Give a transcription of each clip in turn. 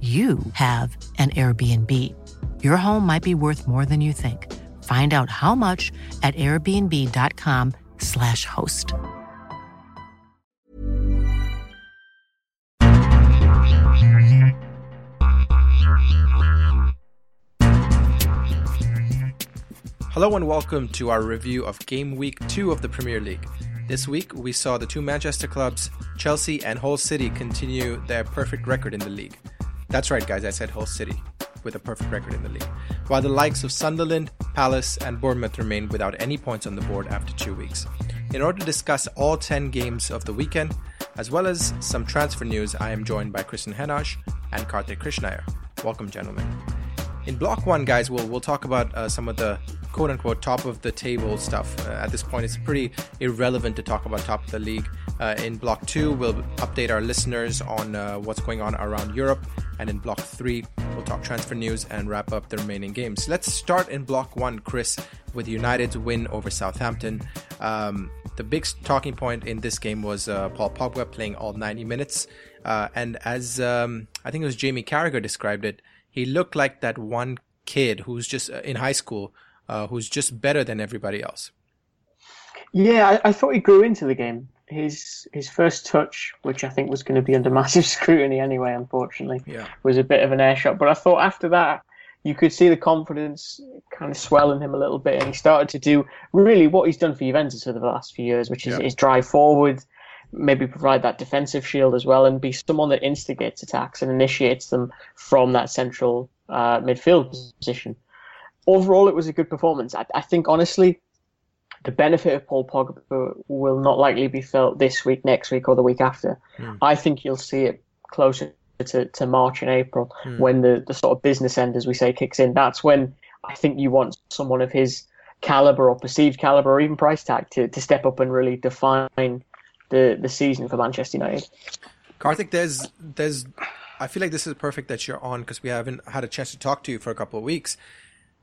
you have an Airbnb. Your home might be worth more than you think. Find out how much at airbnb.com/slash host. Hello and welcome to our review of Game Week 2 of the Premier League. This week we saw the two Manchester clubs, Chelsea and Hull City, continue their perfect record in the league. That's right, guys, I said Hull City, with a perfect record in the league. While the likes of Sunderland, Palace, and Bournemouth remain without any points on the board after two weeks. In order to discuss all 10 games of the weekend, as well as some transfer news, I am joined by Kristen Henash and Kartik Krishnaiyer. Welcome, gentlemen. In block one, guys, we'll, we'll talk about uh, some of the quote unquote top of the table stuff. Uh, at this point, it's pretty irrelevant to talk about top of the league. Uh, in block two, we'll update our listeners on uh, what's going on around Europe. And in block three, we'll talk transfer news and wrap up the remaining games. Let's start in block one, Chris, with United's win over Southampton. Um, the big talking point in this game was uh, Paul Pogba playing all 90 minutes. Uh, and as um, I think it was Jamie Carragher described it, he looked like that one kid who's just uh, in high school, uh, who's just better than everybody else. Yeah, I, I, thought he grew into the game. His his first touch, which I think was going to be under massive scrutiny anyway, unfortunately, yeah. was a bit of an air shot. But I thought after that, you could see the confidence kind of swell in him a little bit, and he started to do really what he's done for Juventus over the last few years, which is, yeah. is drive forward, maybe provide that defensive shield as well, and be someone that instigates attacks and initiates them from that central uh, midfield position. Overall, it was a good performance. I, I think, honestly, the benefit of Paul Pogba will not likely be felt this week, next week, or the week after. Mm. I think you'll see it closer to, to March and April mm. when the, the sort of business end, as we say, kicks in. That's when I think you want someone of his caliber or perceived caliber or even price tag to, to step up and really define the the season for Manchester United. Kartik, there's there's I feel like this is perfect that you're on because we haven't had a chance to talk to you for a couple of weeks.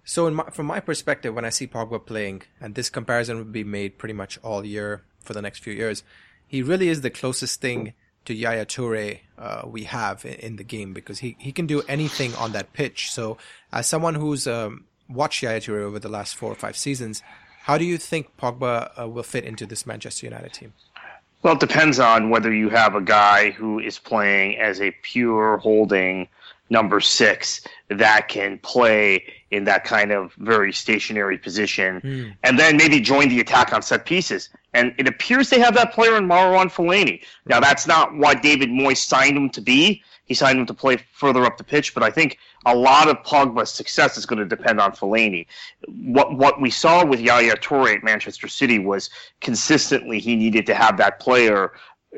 So, my, from my perspective, when I see Pogba playing, and this comparison would be made pretty much all year for the next few years, he really is the closest thing to Yaya Toure uh, we have in, the game because he, he can do anything on that pitch. So, as someone who's um, watched Yaya Toure over the last four or five seasons, how do you think Pogba uh, will fit into this Manchester United team? Well, it depends on whether you have a guy who is playing as a pure holding number six that can play in that kind of very stationary position mm. and then maybe join the attack on set pieces. And it appears they have that player in Marouane Fellaini. Now, that's not what David Moyes signed him to be. He signed him to play further up the pitch, but I think a lot of Pogba's success is going to depend on Fellaini. What what we saw with Yaya Toure at Manchester City was consistently he needed to have that player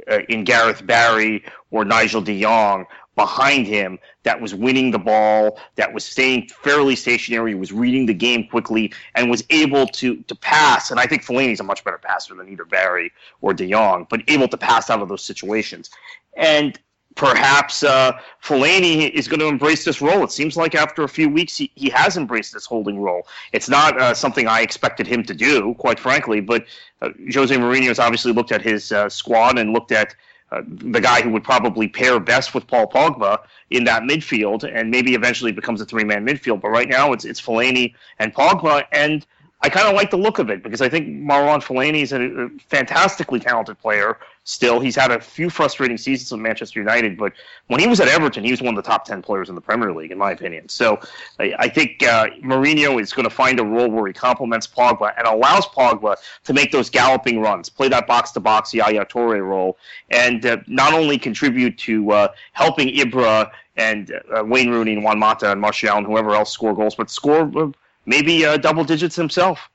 uh, in Gareth Barry or Nigel De Jong behind him that was winning the ball, that was staying fairly stationary, was reading the game quickly, and was able to to pass. And I think Fellaini's a much better passer than either Barry or De Jong, but able to pass out of those situations. And perhaps uh, Fellaini is going to embrace this role. It seems like after a few weeks, he, he has embraced this holding role. It's not uh, something I expected him to do, quite frankly, but uh, Jose Mourinho has obviously looked at his uh, squad and looked at uh, the guy who would probably pair best with Paul Pogba in that midfield, and maybe eventually becomes a three-man midfield. But right now, it's it's Fellaini and Pogba, and I kind of like the look of it because I think Marouane Fellaini is a, fantastically talented player. Still, he's had a few frustrating seasons with Manchester United, but when he was at Everton, he was one of the top ten players in the Premier League, in my opinion. So, I, I think uh, Mourinho is going to find a role where he complements Pogba and allows Pogba to make those galloping runs, play that box to box Yaya Toure role, and uh, not only contribute to uh, helping Ibra and uh, Wayne Rooney and Juan Mata and Martial and whoever else score goals, but score uh, maybe uh, double digits himself.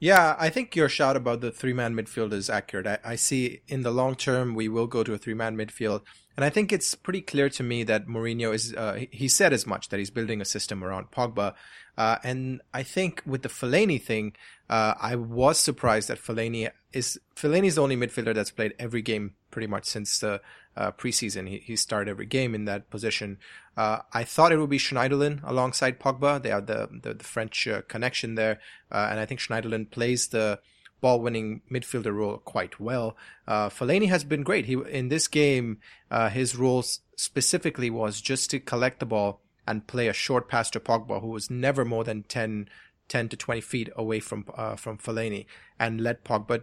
Yeah, I think your shout about the three man midfield is accurate. I, I, see in the long term we will go to a three man midfield. And I think it's pretty clear to me that Mourinho is, uh, he said as much that he's building a system around Pogba. Uh, and I think with the Fellaini thing, uh, I was surprised that Fellaini is, Fellaini is the only midfielder that's played every game pretty much since the uh, preseason. He, he started every game in that position. Uh, I thought it would be Schneiderlin alongside Pogba. They have the, the, the French uh, connection there. Uh, and I think Schneiderlin plays the, ball winning midfielder role quite well. Uh, Fellaini has been great. He in this game, uh, his role specifically was just to collect the ball and play a short pass to Pogba, who was never more than 10, 10 to 20 feet away from uh, from Fellaini, and let Pogba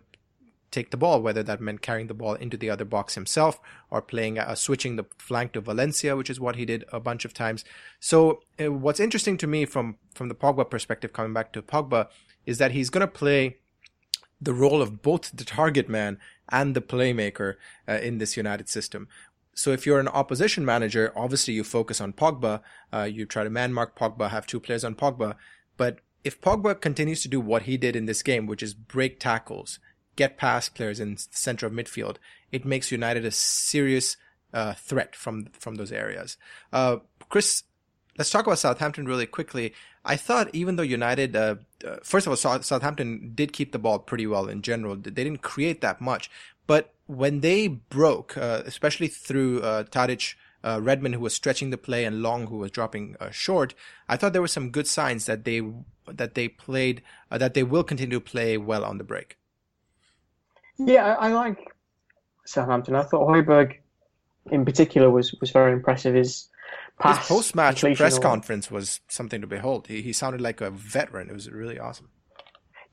take the ball, whether that meant carrying the ball into the other box himself or playing uh, switching the flank to Valencia, which is what he did a bunch of times. So uh, what's interesting to me from from the Pogba perspective, coming back to Pogba, is that he's going to play the role of both the target man and the playmaker uh, in this United system. So if you're an opposition manager, obviously you focus on Pogba. Uh, you try to man mark Pogba, have two players on Pogba. But if Pogba continues to do what he did in this game, which is break tackles, get past players in center of midfield, it makes United a serious uh, threat from from those areas. Uh, Chris, let's talk about Southampton really quickly. I thought even though United, uh, uh, first of all, Southampton did keep the ball pretty well in general. They didn't create that much, but when they broke, uh, especially through uh, Tadic, uh, Redmond who was stretching the play and Long who was dropping uh, short, I thought there were some good signs that they that they played uh, that they will continue to play well on the break. Yeah, I, I like Southampton. I thought Højbjerg, in particular, was was very impressive. His his post match press conference was something to behold. He, he sounded like a veteran. It was really awesome.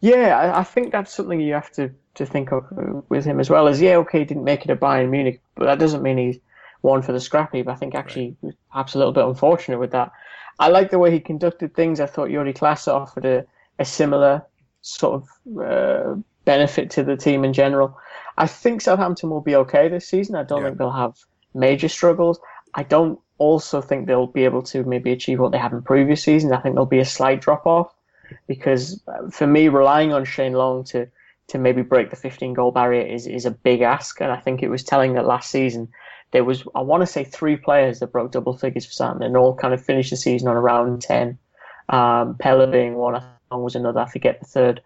Yeah, I, I think that's something you have to, to think of with him as well. As yeah, okay, he didn't make it at Bayern Munich, but that doesn't mean he's one for the scrappy. But I think actually right. perhaps a little bit unfortunate with that. I like the way he conducted things. I thought Jordy Clasie offered a, a similar sort of uh, benefit to the team in general. I think Southampton will be okay this season. I don't yeah. think they'll have major struggles. I don't also think they'll be able to maybe achieve what they have in previous seasons. I think there'll be a slight drop off because uh, for me, relying on Shane Long to to maybe break the 15 goal barrier is, is a big ask. And I think it was telling that last season there was, I want to say, three players that broke double figures for Southampton and all kind of finished the season on around 10. Um, Pellè being one, I was another, I forget the third.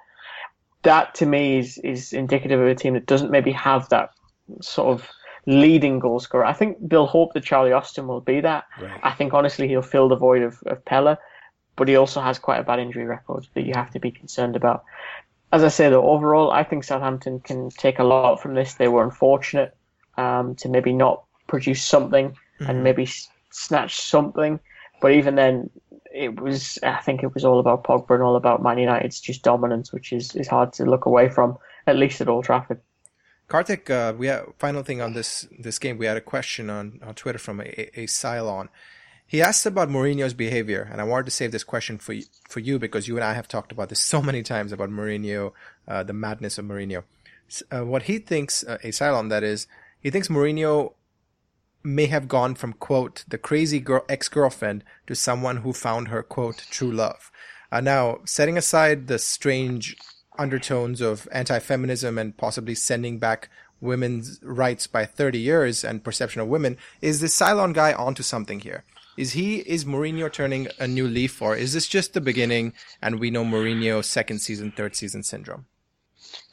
That to me is, is indicative of a team that doesn't maybe have that sort of leading goal scorer. I think they'll hope that Charlie Austin will be that. Right. I think honestly he'll fill the void of, of Pellè, but he also has quite a bad injury record that you have to be concerned about. As I say though, overall I think Southampton can take a lot from this. They were unfortunate um, to maybe not produce something mm-hmm. and maybe snatch something, but even then it was I think it was all about Pogba and all about Man United's just dominance, which is, is hard to look away from, at least at Old Trafford. Kartik, uh, we have final thing on this this game. We had a question on, on Twitter from a, a Cylon. He asked about Mourinho's behavior, and I wanted to save this question for you, for you because you and I have talked about this so many times about Mourinho, uh, the madness of Mourinho. Uh, what he thinks, uh, a Cylon that is, he thinks Mourinho may have gone from quote the crazy girl ex girlfriend to someone who found her quote true love. Uh, now, setting aside the strange undertones of anti-feminism and possibly sending back women's rights by 30 years and perception of women. Is this Cylon guy onto something here? Is he is Mourinho turning a new leaf, or is this just the beginning and we know Mourinho second season, third season syndrome?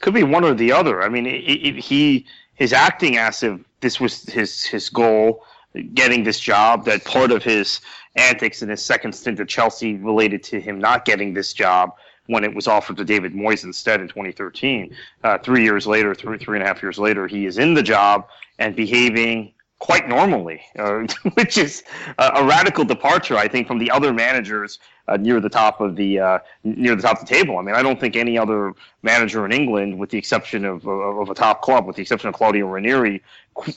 Could be one or the other. I mean, it, it, he is acting as if this was his his goal, getting this job. That part of his antics in his second stint at Chelsea related to him not getting this job when it was offered to David Moyes instead in 2013. Uh, three years later, three three and a half years later, he is in the job and behaving quite normally, uh, which is a, radical departure, I think, from the other managers uh, near the top of the uh, near the top of the table. I mean, I don't think any other manager in England, with the exception of, of, of a top club, with the exception of Claudio Ranieri,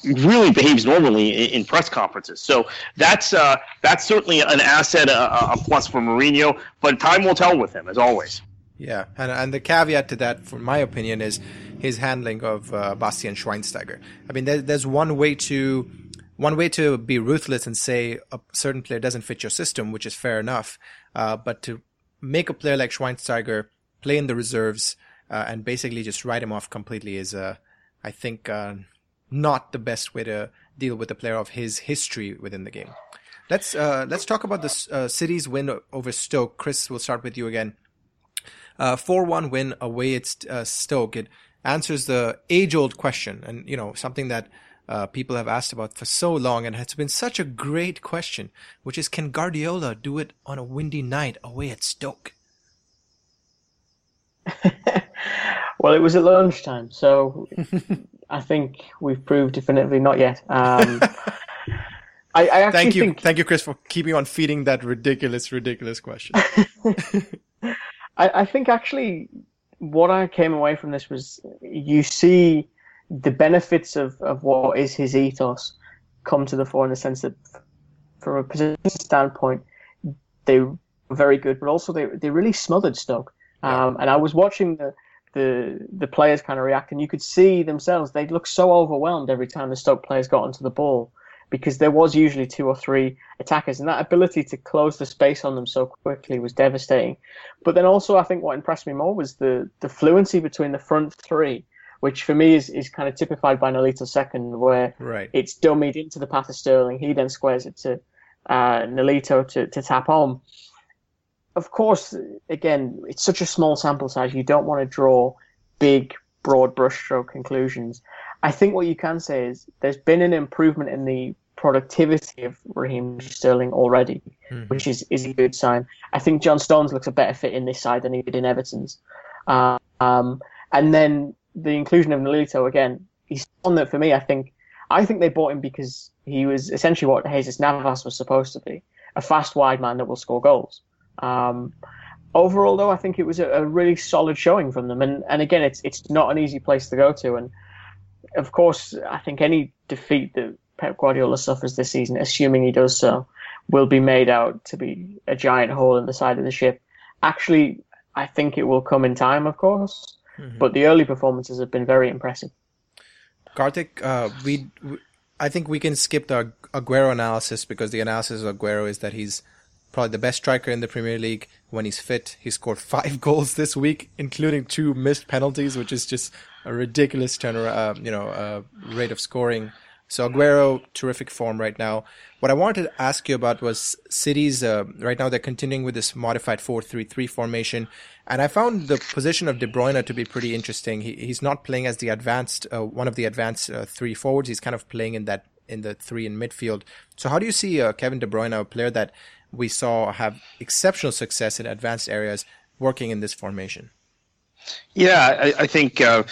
really behaves normally in, in press conferences. So that's uh, that's certainly an asset, a, a plus for Mourinho. But time will tell with him, as always. Yeah, and and the caveat to that, for my opinion, is his handling of uh, Bastian Schweinsteiger. I mean, there, there's one way to one way to be ruthless and say a certain player doesn't fit your system, which is fair enough. Uh, but to make a player like Schweinsteiger play in the reserves uh, and basically just write him off completely is, uh, I think, uh, not the best way to deal with a player of his history within the game. Let's uh, let's talk about the uh, City's win over Stoke. Chris, we'll start with you again. Four one win away at Stoke. It answers the age old question, and you know something that uh, people have asked about for so long, and it's been such a great question, which is can Guardiola do it on a windy night away at Stoke? well, it was at lunchtime, so I think we've proved definitively not yet. Um, I, I, actually thank you, think... thank you, Chris, for keeping on feeding that ridiculous, ridiculous question. I, I think actually what I came away from this was you see the benefits of, of what is his ethos come to the fore in the sense that from a position standpoint they were very good but also they, they really smothered Stoke. Um, and I was watching the, the the players kind of react and you could see themselves they look so overwhelmed every time the Stoke players got onto the ball because there was usually two or three attackers, and that ability to close the space on them so quickly was devastating. But then also, I think what impressed me more was the the fluency between the front three, which for me is, is kind of typified by Nolito's second, where right. it's dummied into the path of Sterling. He then squares it to uh, Nolito to, to tap on. Of course, again, it's such a small sample size. You don't want to draw big, broad brushstroke conclusions. I think what you can say is there's been an improvement in the productivity of Raheem Sterling already, mm-hmm. which is, is a good sign. I think John Stones looks a better fit in this side than he did in Everton's. Um, and then the inclusion of Nolito again, he's one that for me, I think, I think they bought him because he was essentially what Jesus Navas was supposed to be, a fast wide man that will score goals. Um, overall, though, I think it was a, a, really solid showing from them. And, and again, it's it's not an easy place to go to. And of course, I think any defeat that Pep Guardiola suffers this season, assuming he does so, will be made out to be a giant hole in the side of the ship. Actually, I think it will come in time, of course, mm-hmm. but the early performances have been very impressive. Kartik, uh, we, we, I think we can skip the Aguero analysis because the analysis of Aguero is that he's probably the best striker in the Premier League when he's fit. He scored five goals this week, including two missed penalties, which is just a ridiculous turn, uh, you know, uh, rate of scoring so Aguero, terrific form right now. What I wanted to ask you about was City's, uh, right now they're continuing with this modified 4-3-3 formation. And I found the position of De Bruyne to be pretty interesting. He, he's not playing as the advanced, uh, one of the advanced uh, three forwards. He's kind of playing in that, in the three in midfield. So how do you see uh, Kevin De Bruyne, a player that we saw have exceptional success in advanced areas, working in this formation? Yeah, I, I think uh,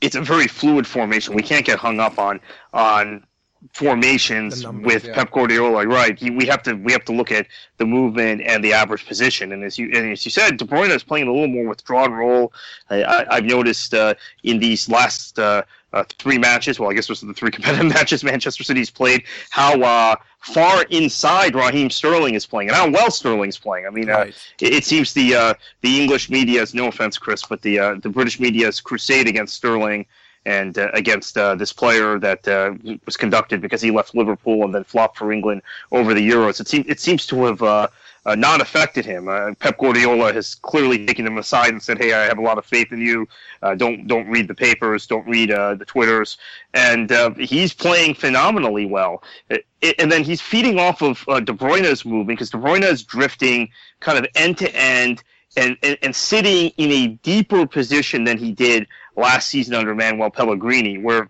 it's a very fluid formation. We can't get hung up on on formations numbers, with yeah. Pep Guardiola. Right, we have to we have to look at the movement and the average position. And as you and as you said, De Bruyne is playing a little more withdrawn role. I, have noticed uh, in these last uh, uh, three matches. Well, I guess those are the three competitive matches Manchester City's played. How uh, far inside Raheem Sterling is playing, and how well Sterling's playing. I mean, uh, right. it, it, seems the uh, the English media, is no offense, Chris, but the uh, the British media's crusade against Sterling and uh, against this player that was conducted because he left Liverpool and then flopped for England over the Euros. It seems it seems to have uh, not affected him. Uh, Pep Guardiola has clearly taken him aside and said, "Hey, I have a lot of faith in you. Uh, don't don't read the papers, don't read uh, the twitters." And uh, he's playing phenomenally well. It, and then he's feeding off of uh, De Bruyne's movement because De Bruyne is drifting kind of end to end. And, and sitting in a deeper position than he did last season under Manuel Pellegrini, where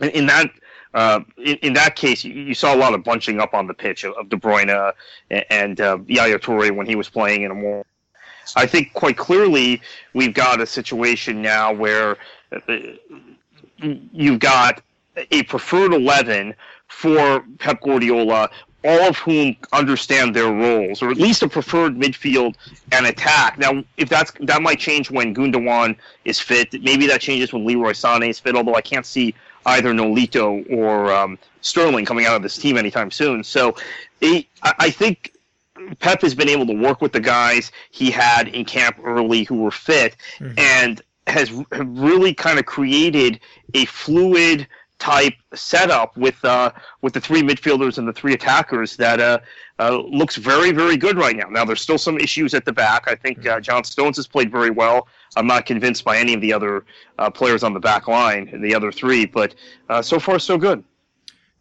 in that uh, in, in, that case, you, you, saw a lot of bunching up on the pitch of, of De Bruyne and, and uh, Yaya Toure when he was playing in a more. I think quite clearly we've got a situation now where uh, you've got a preferred 11 for Pep Guardiola, all of whom understand their roles, or at least a preferred midfield and attack. Now, if that's that might change when Gundogan is fit. Maybe that changes when Leroy Sané is fit. Although I can't see either Nolito or um, Sterling coming out of this team anytime soon. So, I think Pep has been able to work with the guys he had in camp early who were fit, mm-hmm. and has really kind of created a fluid type setup with uh, with the three midfielders and the three attackers that uh, uh, looks very very good right now. Now there's still some issues at the back. I think uh, John Stones has played very well. I'm not convinced by any of the other uh, players on the back line, the other three, but uh, so far so good.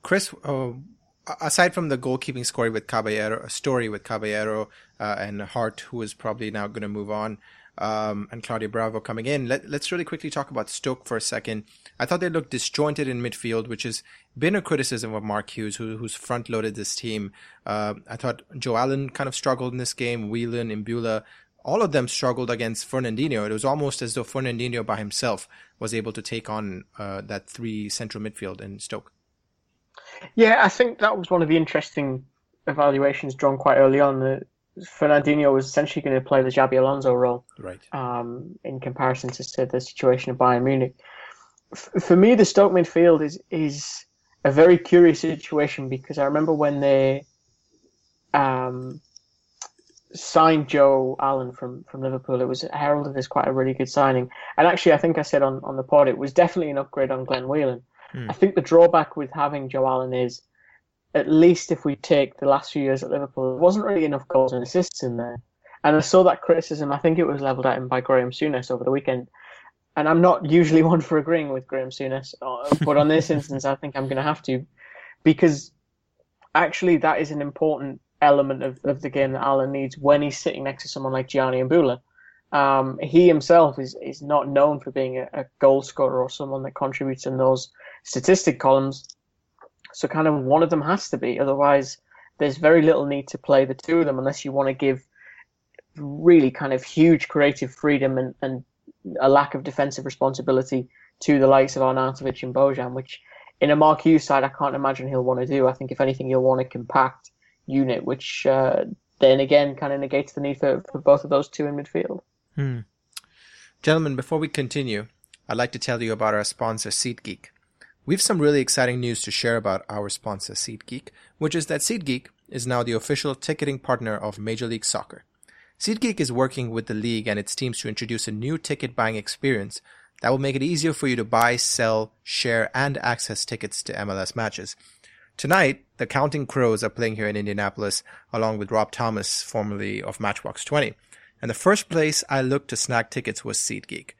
Chris, aside from the goalkeeping story with Caballero, story with Caballero and Hart, who is probably now going to move on um, and Claudio Bravo coming in. Let, us really quickly talk about Stoke for a second. I thought they looked disjointed in midfield, which has been a criticism of Mark Hughes, who, who's front loaded this team. Uh, I thought Joe Allen kind of struggled in this game. Whelan, Imbula, all of them struggled against Fernandinho. It was almost as though Fernandinho by himself was able to take on uh, that three central midfield in Stoke. Yeah, I think that was one of the interesting evaluations drawn quite early on. Fernandinho was essentially going to play the Xabi Alonso role, right? Um, in comparison to, the situation of Bayern Munich. For me, the Stoke midfield is is a very curious situation because I remember when they um, signed Joe Allen from, from Liverpool, it was heralded as quite a really good signing. And actually, I think I said on, on the pod, it was definitely an upgrade on Glenn Whelan. Hmm. I think the drawback with having Joe Allen is at least if we take the last few years at Liverpool, there wasn't really enough goals and assists in there. And I saw that criticism, I think it was levelled at him by Graham Souness over the weekend. And I'm not usually one for agreeing with Graham Souness, uh, but on this instance, I think I'm going to have to. Because actually, that is an important element of, of the game that Allen needs when he's sitting next to someone like Gianni Imbula. Um, he himself is, is not known for being a, a goal scorer or someone that contributes in those statistic columns. So kind of one of them has to be. Otherwise, there's very little need to play the two of them unless you want to give really kind of huge creative freedom and, and a lack of defensive responsibility to the likes of Arnautovic and Bojan, which in a Mark Hughes side, I can't imagine he'll want to do. I think if anything, he'll want a compact unit, which uh, then again kind of negates the need for, for both of those two in midfield. Hmm. Gentlemen, before we continue, I'd like to tell you about our sponsor, SeatGeek. We have some really exciting news to share about our sponsor SeatGeek, which is that SeatGeek is now the official ticketing partner of Major League Soccer. SeatGeek is working with the league and its teams to introduce a new ticket buying experience that will make it easier for you to buy, sell, share, and access tickets to MLS matches. Tonight, the Counting Crows are playing here in Indianapolis along with Rob Thomas, formerly of Matchbox 20. And the first place I looked to snag tickets was SeatGeek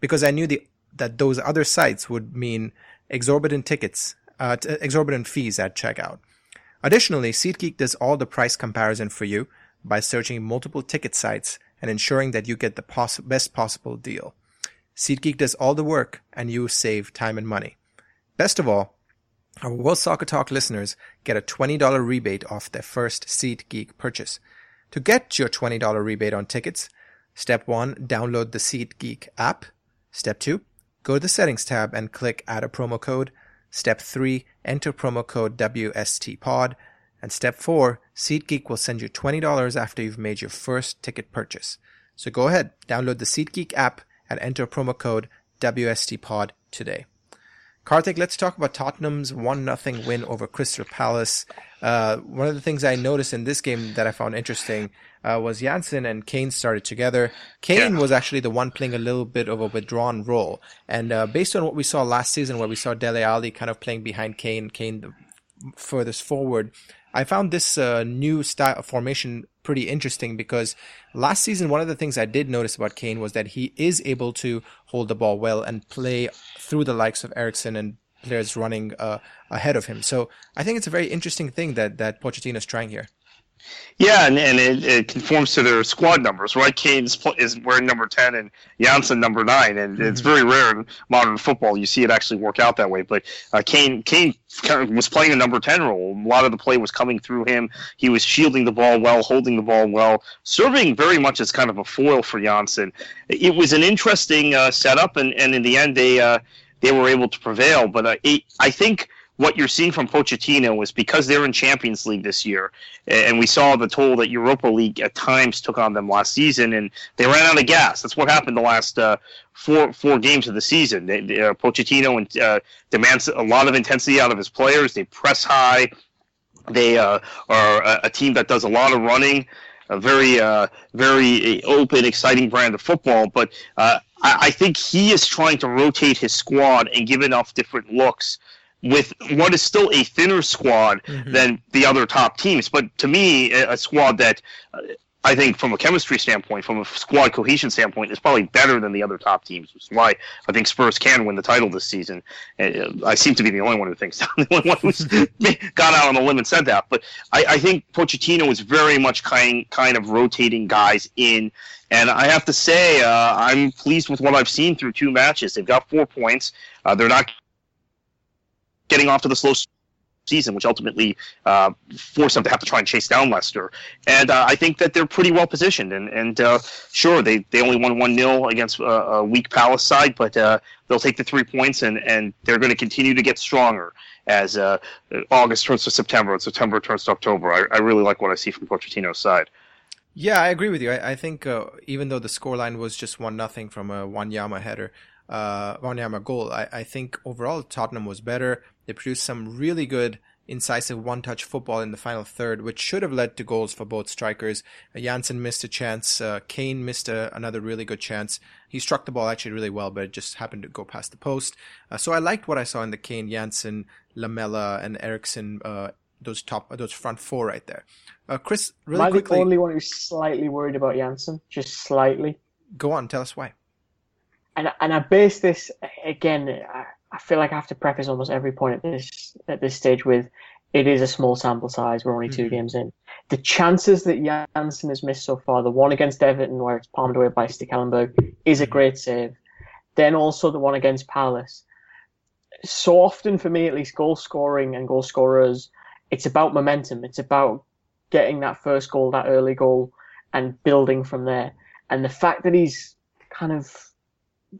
because I knew the, that those other sites would mean exorbitant tickets, uh, t- exorbitant fees at checkout. Additionally, SeatGeek does all the price comparison for you by searching multiple ticket sites and ensuring that you get the best possible deal. SeatGeek does all the work and you save time and money. Best of all, our World Soccer Talk listeners get a $20 rebate off their first SeatGeek purchase. To get your $20 rebate on tickets, step 1, download the SeatGeek app. Step 2, Go to the Settings tab and click Add a promo code. Step 3, enter promo code WSTPOD. And step 4, SeatGeek will send you $20 after you've made your first ticket purchase. So go ahead, download the SeatGeek app and enter promo code WSTPOD today. Kartik, let's talk about Tottenham's 1 0 win over Crystal Palace. Uh, one of the things I noticed in this game that I found interesting uh, was Janssen and Kane started together. Kane yeah. was actually the one playing a little bit of a withdrawn role. And uh, based on what we saw last season, where we saw Dele Alli kind of playing behind Kane, Kane the furthest forward, I found this uh, new style of formation pretty interesting because last season, one of the things I did notice about Kane was that he is able to hold the ball well and play through the likes of Eriksen and players running uh, ahead of him. So I think it's a very interesting thing that, that Pochettino is trying here. Yeah, and, and it, it, conforms to their squad numbers, right? Kane is wearing number 10 and Janssen number 9, and mm-hmm. it's very rare in modern football you see it actually work out that way. But uh, Kane, Kane kind of was playing a number 10 role. A lot of the play was coming through him. He was shielding the ball well, holding the ball well, serving very much as kind of a foil for Janssen. It was an interesting uh, setup, and, and in the end, they, uh, they were able to prevail. But uh, it, I think – what you're seeing from Pochettino is because they're in Champions League this year, and we saw the toll that Europa League at times took on them last season, and they ran out of gas. That's what happened the last uh, four four games of the season. They, they, uh, Pochettino uh, demands a lot of intensity out of his players. They press high. They uh, are a, a, team that does a lot of running. A very, uh, very open, exciting brand of football. But uh, I, I think he is trying to rotate his squad and give enough different looks with what is still a thinner squad mm-hmm. than the other top teams. But to me, a, squad that uh, I think, from a chemistry standpoint, from a squad cohesion standpoint, is probably better than the other top teams. Which is why I think Spurs can win the title this season. Uh, I seem to be the only one who thinks the only one who's got out on a limb and said that. But I, I think Pochettino is very much kind kind of rotating guys in. And I have to say, uh, I'm pleased with what I've seen through two matches. They've got four points. Uh, they're not getting off to the slow season, which ultimately uh, forced them to have to try and chase down Leicester. And uh, I think that they're pretty well positioned. And, and uh, sure, they, they only won 1 0 against a, a, weak Palace side, but uh, they'll take the three points and, and they're going to continue to get stronger as uh, August turns to September and September turns to October. I, I really like what I see from Pochettino's side. Yeah, I agree with you. I, I think uh, even though the scoreline was just one nothing from a Wanyama header, uh, Wanyama goal, I, I think overall Tottenham was better. They produced some really good incisive one-touch football in the final third, which should have led to goals for both strikers. Uh, Janssen missed a chance. Uh, Kane missed a, another really good chance. He struck the ball actually really well, but it just happened to go past the post. Uh, so I liked what I saw in the Kane, Janssen, Lamela, and Eriksen. Uh, those top, those front four right there. Uh, Chris, really Am I quickly. the only one who's slightly worried about Janssen? Just slightly. Go on, tell us why. And and I base this again. I, I feel like I have to preface almost every point at this at this stage with it is a small sample size. We're only 2 mm-hmm. games in. The chances that Janssen has missed so far, the one against Everton where it's palmed away by Stekelenburg, is a great save. Then also the one against Palace. So often for me, at least, goal scoring and goal scorers, it's about momentum. It's about getting that first goal, that early goal, and building from there. And the fact that he's kind of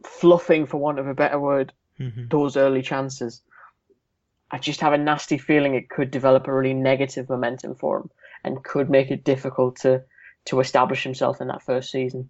fluffing, for want of a better word, mm-hmm. those early chances. I just have a nasty feeling it could develop a really negative momentum for him and could make it difficult to to establish himself in that first season.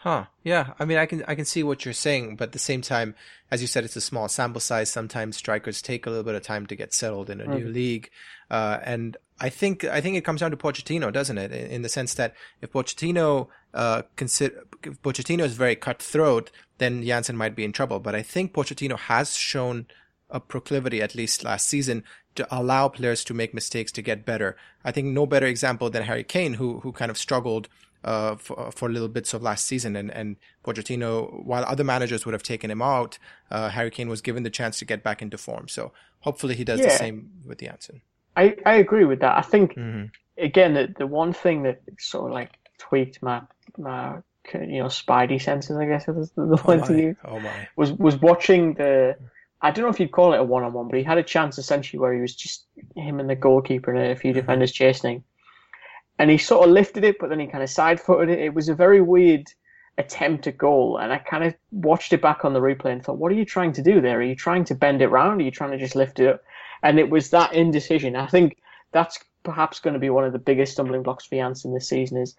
Huh. Yeah. I mean, I can I can see what you're saying, but at the same time, as you said, it's a small sample size. Sometimes strikers take a little bit of time to get settled in a new league, uh, and I think I think it comes down to Pochettino, doesn't it? In, in the sense that if Pochettino uh, consider if Pochettino is very cutthroat, then Janssen might be in trouble. But I think Pochettino has shown a proclivity, at least last season, to allow players to make mistakes to get better. I think no better example than Harry Kane, who who kind of struggled uh, for, for little bits of last season. And, and Pochettino, while other managers would have taken him out, uh, Harry Kane was given the chance to get back into form. So hopefully he does yeah. the same with Janssen. I, I agree with that. I think, mm-hmm. again, the, the one thing that sort of like tweaked my, my you know, spidey senses, I guess is the, the oh one to use, oh my. was, was watching the, I don't know if you'd call it a one on one, but he had a chance essentially where he was just him and the goalkeeper and a few mm-hmm. defenders chasing and he sort of lifted it, but then he kind of side footed it. It was a very weird attempt at goal, and I kind of watched it back on the replay and thought, what are you trying to do there? Are you trying to bend it round? Are you trying to just lift it up? And it was that indecision. I think that's perhaps going to be one of the biggest stumbling blocks for Janssen this season is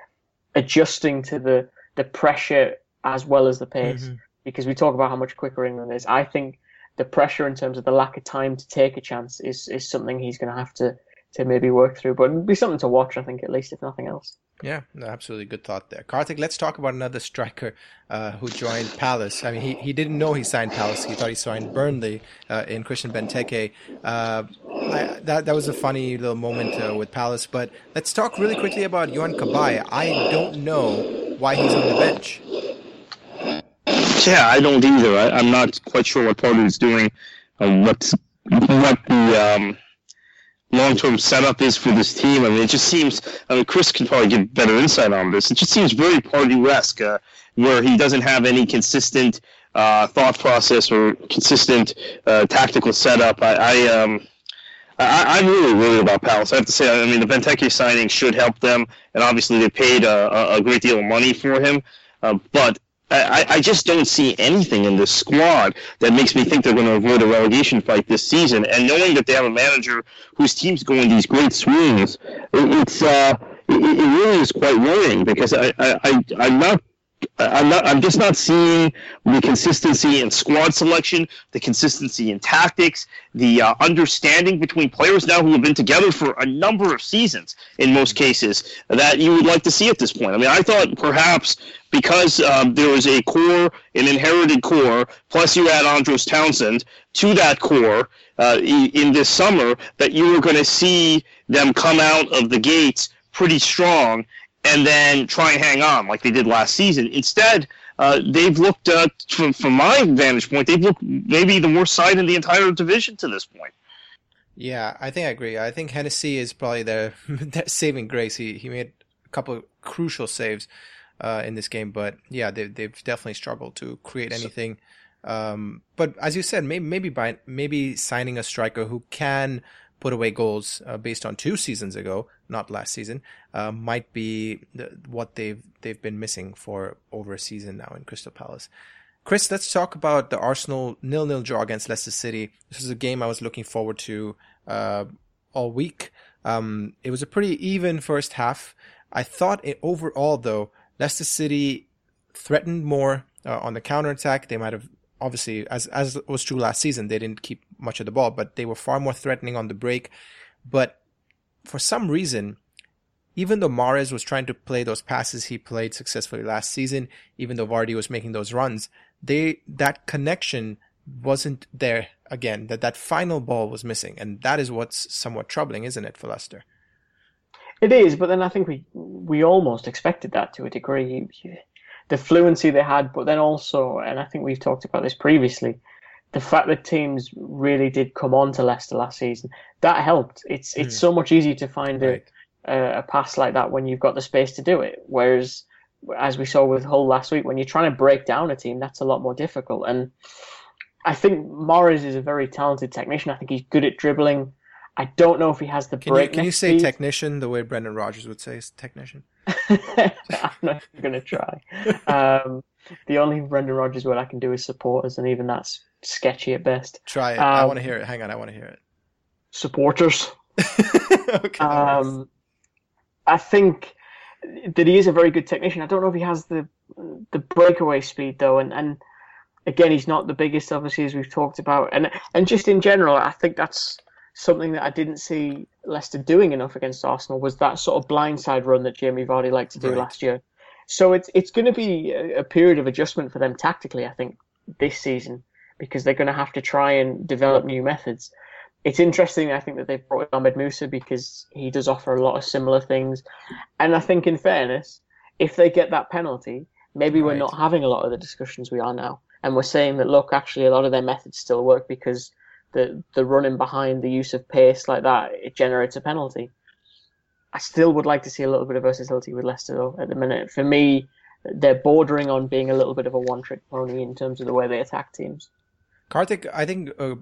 adjusting to the the pressure as well as the pace. Mm-hmm. Because we talk about how much quicker England is. I think the pressure in terms of the lack of time to take a chance is is something he's going to have to to maybe work through. But it'd be something to watch, I think, at least if nothing else. Yeah, absolutely good thought there. Kartik. let's talk about another striker uh, who joined Palace. I mean, he, he didn't know he signed Palace. He thought he signed Burnley uh, in Christian Benteke. Uh, I, that, that was a funny little moment uh, with Palace. But let's talk really quickly about Yohan Cabaye. I don't know why he's on the bench. Yeah, I don't either. I, am not quite sure what Pardew is doing, uh, what, what the... Um long term setup is for this team. I mean, it just seems. I mean, Chris can probably give better insight on this. It just seems very Pardew esque, uh, where he doesn't have any consistent uh, thought process or consistent uh, tactical setup. I, I um. I, am really worried about Palace. I have to say, I mean, the Benteke signing should help them, and obviously they paid a, a great deal of money for him. Uh, but I, I just don't see anything in this squad that makes me think they're going to avoid a relegation fight this season. And knowing that they have a manager whose team's going these great swings, it, it's uh, it, it, really is quite worrying because I, I, I I'm not I'm not. I'm just not seeing the consistency in squad selection, the consistency in tactics, the uh, understanding between players now who have been together for a number of seasons in most cases that you would like to see at this point. I mean, I thought perhaps because um, there was a core, an inherited core, plus you add Andros Townsend to that core uh, in this summer, that you were going to see them come out of the gates pretty strong and then try and hang on like they did last season. Instead, uh, they've looked, uh, from, from my vantage point, they've looked maybe the worst side in the entire division to this point. Yeah, I think I agree. I think Hennessy is probably their, their saving grace. He, he made a couple of crucial saves uh, in this game, but yeah, they, they've definitely struggled to create anything. Um, but as you said, maybe maybe by maybe signing a striker who can put away goals uh, based on two seasons ago, not last season, uh, might be the, what they've they've been missing for over a season now in Crystal Palace. Chris, let's talk about the Arsenal nil-nil draw against Leicester City. This is a game I was looking forward to uh, all week. Um, it was a pretty even first half. I thought it, overall, though, Leicester City threatened more uh, on the counter attack. They might have obviously, as as was true last season, they didn't keep much of the ball, but they were far more threatening on the break. But for some reason, even though Mahrez was trying to play those passes he played successfully last season, even though Vardy was making those runs, they that connection wasn't there again. That that final ball was missing, and that is what's somewhat troubling, isn't it, for Leicester? It is, but then I think we we almost expected that to a degree the fluency they had, but then also, and I think we've talked about this previously, the fact that teams really did come on to Leicester last season that helped. It's mm. it's so much easier to find right. a, a pass like that when you've got the space to do it. Whereas, as we saw with Hull last week, when you're trying to break down a team, that's a lot more difficult. And I think Mahrez is a very talented technician. I think he's good at dribbling. I don't know if he has the can break. You, can you say speed. technician the way Brendan Rodgers would say technician? I'm not going to try. Um, the only Brendan Rodgers word I can do is supporters, and even that's sketchy at best. Try it. Um, I want to hear it. Hang on, I want to hear it. Supporters. okay. Um, I think that he is a very good technician. I don't know if he has the the breakaway speed though, and and again, he's not the biggest, obviously, as we've talked about, and and just in general, I think that's something that I didn't see Leicester doing enough against Arsenal was that sort of blindside run that Jamie Vardy liked to do right. last year. So it's it's going to be a, period of adjustment for them tactically, I think, this season because they're going to have to try and develop new methods. It's interesting, I think, that they've brought in Ahmed Musa because he does offer a lot of similar things. And I think, in fairness, if they get that penalty, maybe right. we're not having a lot of the discussions we are now. And we're saying that, look, actually, a lot of their methods still work because the the running behind, the use of pace like that, it generates a penalty. I still would like to see a little bit of versatility with Leicester though, at the minute. For me, they're bordering on being a little bit of a one trick pony in terms of the way they attack teams. Kartik, I think uh,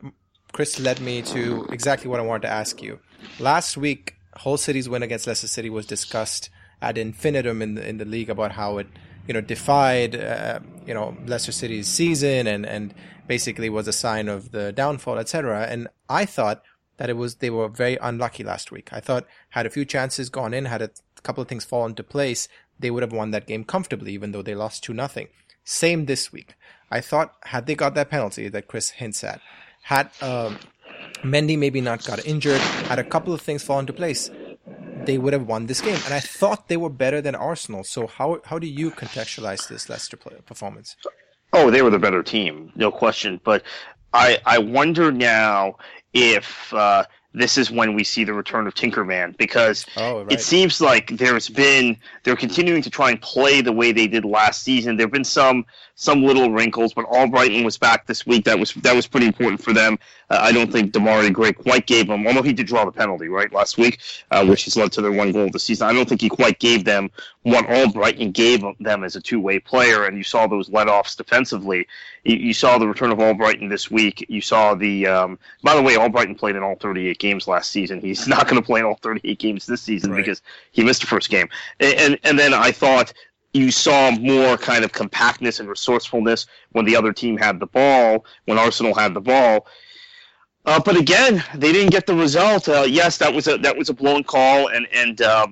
Chris led me to exactly what I wanted to ask you. Last week, Hull City's win against Leicester City was discussed ad infinitum in the in the league about how it you know defied uh, you know Leicester City's season and and basically was a sign of the downfall, etc. And I thought that it was they were very unlucky last week. I thought had a few chances gone in, had a couple of things fall into place, they would have won that game comfortably, even though they lost two nothing. Same this week. I thought had they got that penalty that Chris hints at, had um, Mendy maybe not got injured, had a couple of things fall into place, they would have won this game. And I thought they were better than Arsenal. So how how do you contextualize this Leicester performance? Oh, they were the better team, no question. But I I wonder now if uh, this is when we see the return of Tinkerman because oh, right. it seems like there's been they're continuing to try and play the way they did last season. There've been some some little wrinkles, but Albrighton was back this week. That was that was pretty important for them. Uh, I don't think Demarai Gray quite gave them, although he did draw the penalty right last week, uh, which has led to their one goal of the season. I don't think he quite gave them what Albrighton gave them as a two way player, and you saw those let offs defensively. You, you, saw the return of Albrighton this week. You saw the. Um, by the way, Albrighton played in all 38 games last season. He's not going to play in all 38 games this season right. because he missed the first game. And, and and then I thought you saw more kind of compactness and resourcefulness when the other team had the ball, when Arsenal had the ball. Uh, but again, they didn't get the result. Uh, yes, that was a that was a blown call, and and uh,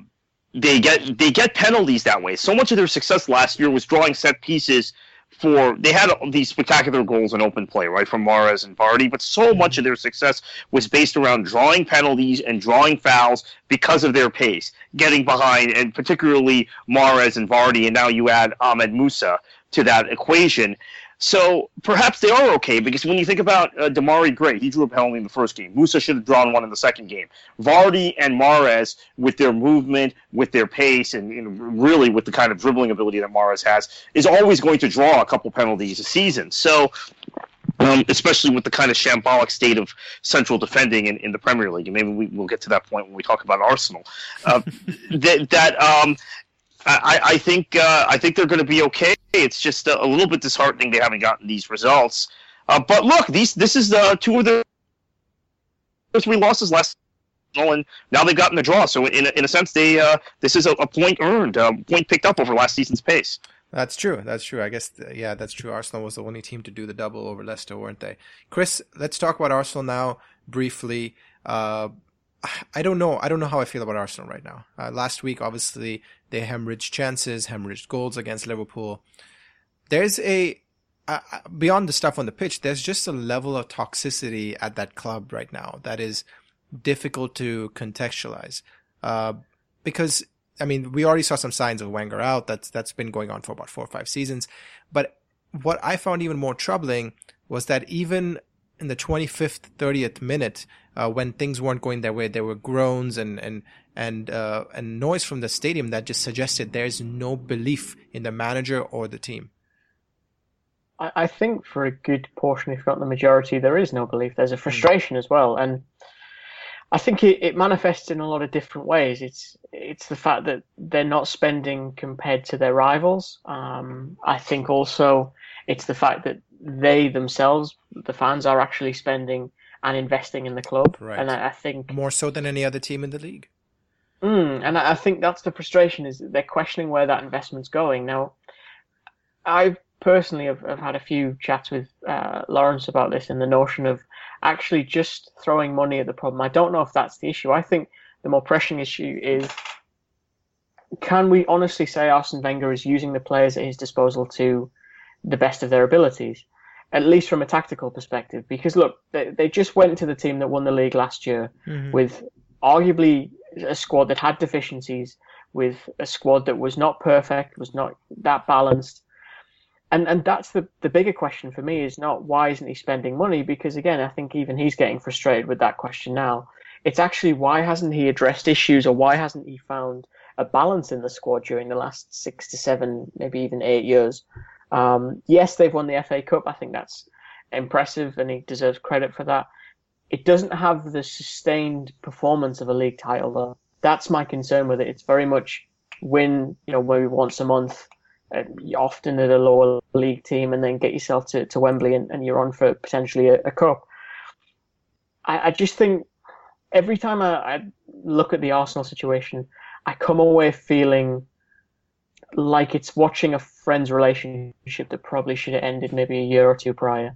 they get they get penalties that way. So much of their success last year was drawing set pieces for they had these spectacular goals in open play, right, from Mahrez and Vardy, but so much of their success was based around drawing penalties and drawing fouls because of their pace, getting behind, and particularly Mahrez and Vardy, and now you add Ahmed Musa to that equation. So perhaps they are okay because when you think about uh, Demarai Gray, he drew a penalty in the first game. Musa should have drawn one in the second game. Vardy and Mahrez, with their movement, with their pace, and you know, really with the kind of dribbling ability that Mahrez has, is always going to draw a couple penalties a season. So um, especially with the kind of shambolic state of central defending in, in the Premier League. And maybe we, will get to that point when we talk about Arsenal. Uh, that that um, I, I think uh, I think they're going to be okay. It's just a, a, little bit disheartening they haven't gotten these results. Uh, but look, these this is the two of their three losses last and now they've gotten the draw. So in in a sense, they uh, this is a, a point earned, a point picked up over last season's pace. That's true. That's true. I guess yeah, that's true. Arsenal was the only team to do the double over Leicester, weren't they? Chris, let's talk about Arsenal now briefly. Uh, I don't know. I don't know how I feel about Arsenal right now. Uh, last week, obviously, they hemorrhaged chances, hemorrhaged goals against Liverpool. There's a uh, beyond the stuff on the pitch. There's just a level of toxicity at that club right now that is difficult to contextualize. Uh, because I mean, we already saw some signs of Wenger out. That's that's been going on for about four or five seasons. But what I found even more troubling was that even in the 25th, 30th minute, uh, when things weren't going their way, there were groans and and and uh, and noise from the stadium that just suggested there's no belief in the manager or the team. I, I think for a good portion, if not the majority, there is no belief. There's a hmm. frustration mm. as well, and I think it, it manifests in a lot of different ways. It's it's the fact that they're not spending compared to their rivals. Um, I think also it's the fact that they themselves, the fans, are actually spending and investing in the club. Right. And I, I think more so than any other team in the league. Mm, and I think that's the frustration is they're questioning where that investment's going. Now, I personally have, have had a few chats with uh, Lawrence about this and the notion of actually just throwing money at the problem. I don't know if that's the issue. I think the more pressing issue is can we honestly say Arsene Wenger is using the players at his disposal to the best of their abilities, at least from a tactical perspective? Because look, they, they just went to the team that won the league last year mm-hmm. with arguably a squad that had deficiencies, with a squad that was not perfect, was not that balanced. And and that's the, the bigger question for me is not why isn't he spending money? Because again, I think even he's getting frustrated with that question now. It's actually why hasn't he addressed issues or why hasn't he found a balance in the squad during the last six to seven, maybe even eight years? Um, yes, they've won the FA Cup. I think that's impressive and he deserves credit for that. It doesn't have the sustained performance of a league title, though. That's my concern with it. It's very much win, you know, maybe once a month, uh, often at a lower league team, and then get yourself to, to Wembley and, and you're on for potentially a, a cup. I, I, just think every time I, I look at the Arsenal situation, I come away feeling like it's watching a friend's relationship that probably should have ended maybe a year or two prior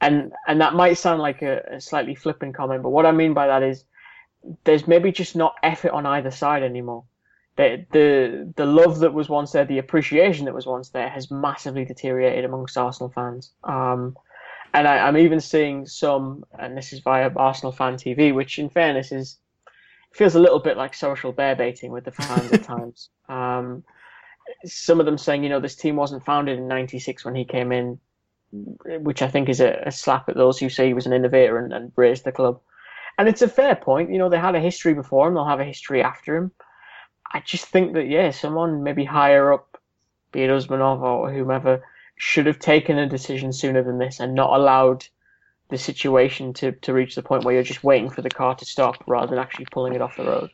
and and that might sound like a, a, slightly flippant comment, but what I mean by that is there's maybe just not effort on either side anymore. The the the love that was once there, the appreciation that was once there, has massively deteriorated amongst Arsenal fans. Um, and I, am even seeing some, and this is via Arsenal fan TV, which in fairness is feels a little bit like social bear baiting with the fans at times. Um, some of them saying, you know, this team wasn't founded in '96 when he came in which I think is a, a, slap at those who say he was an innovator and, and raised the club. And it's a fair point. You know, they had a history before him, they'll have a history after him. I just think that, yeah, someone maybe higher up, be it Usmanov or whomever, should have taken a decision sooner than this and not allowed the situation to, to reach the point where you're just waiting for the car to stop rather than actually pulling it off the road.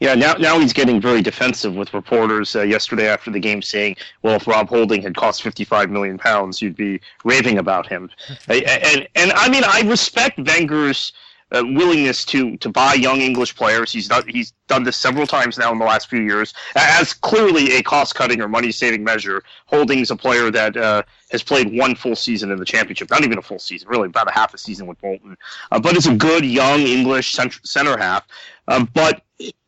Yeah, now now he's getting very defensive with reporters uh, yesterday after the game saying, "Well, if Rob Holding had cost 55 million pounds, you'd be raving about him." and, and and I mean, I respect Wenger's uh, willingness to to buy young English players. He's done he's done this several times now in the last few years as clearly a cost cutting or money saving measure. Holding's a player that uh, has played one full season in the championship, not even a full season, really about a half a season with Bolton. Uh, but it's a good young English center, center half. Uh, but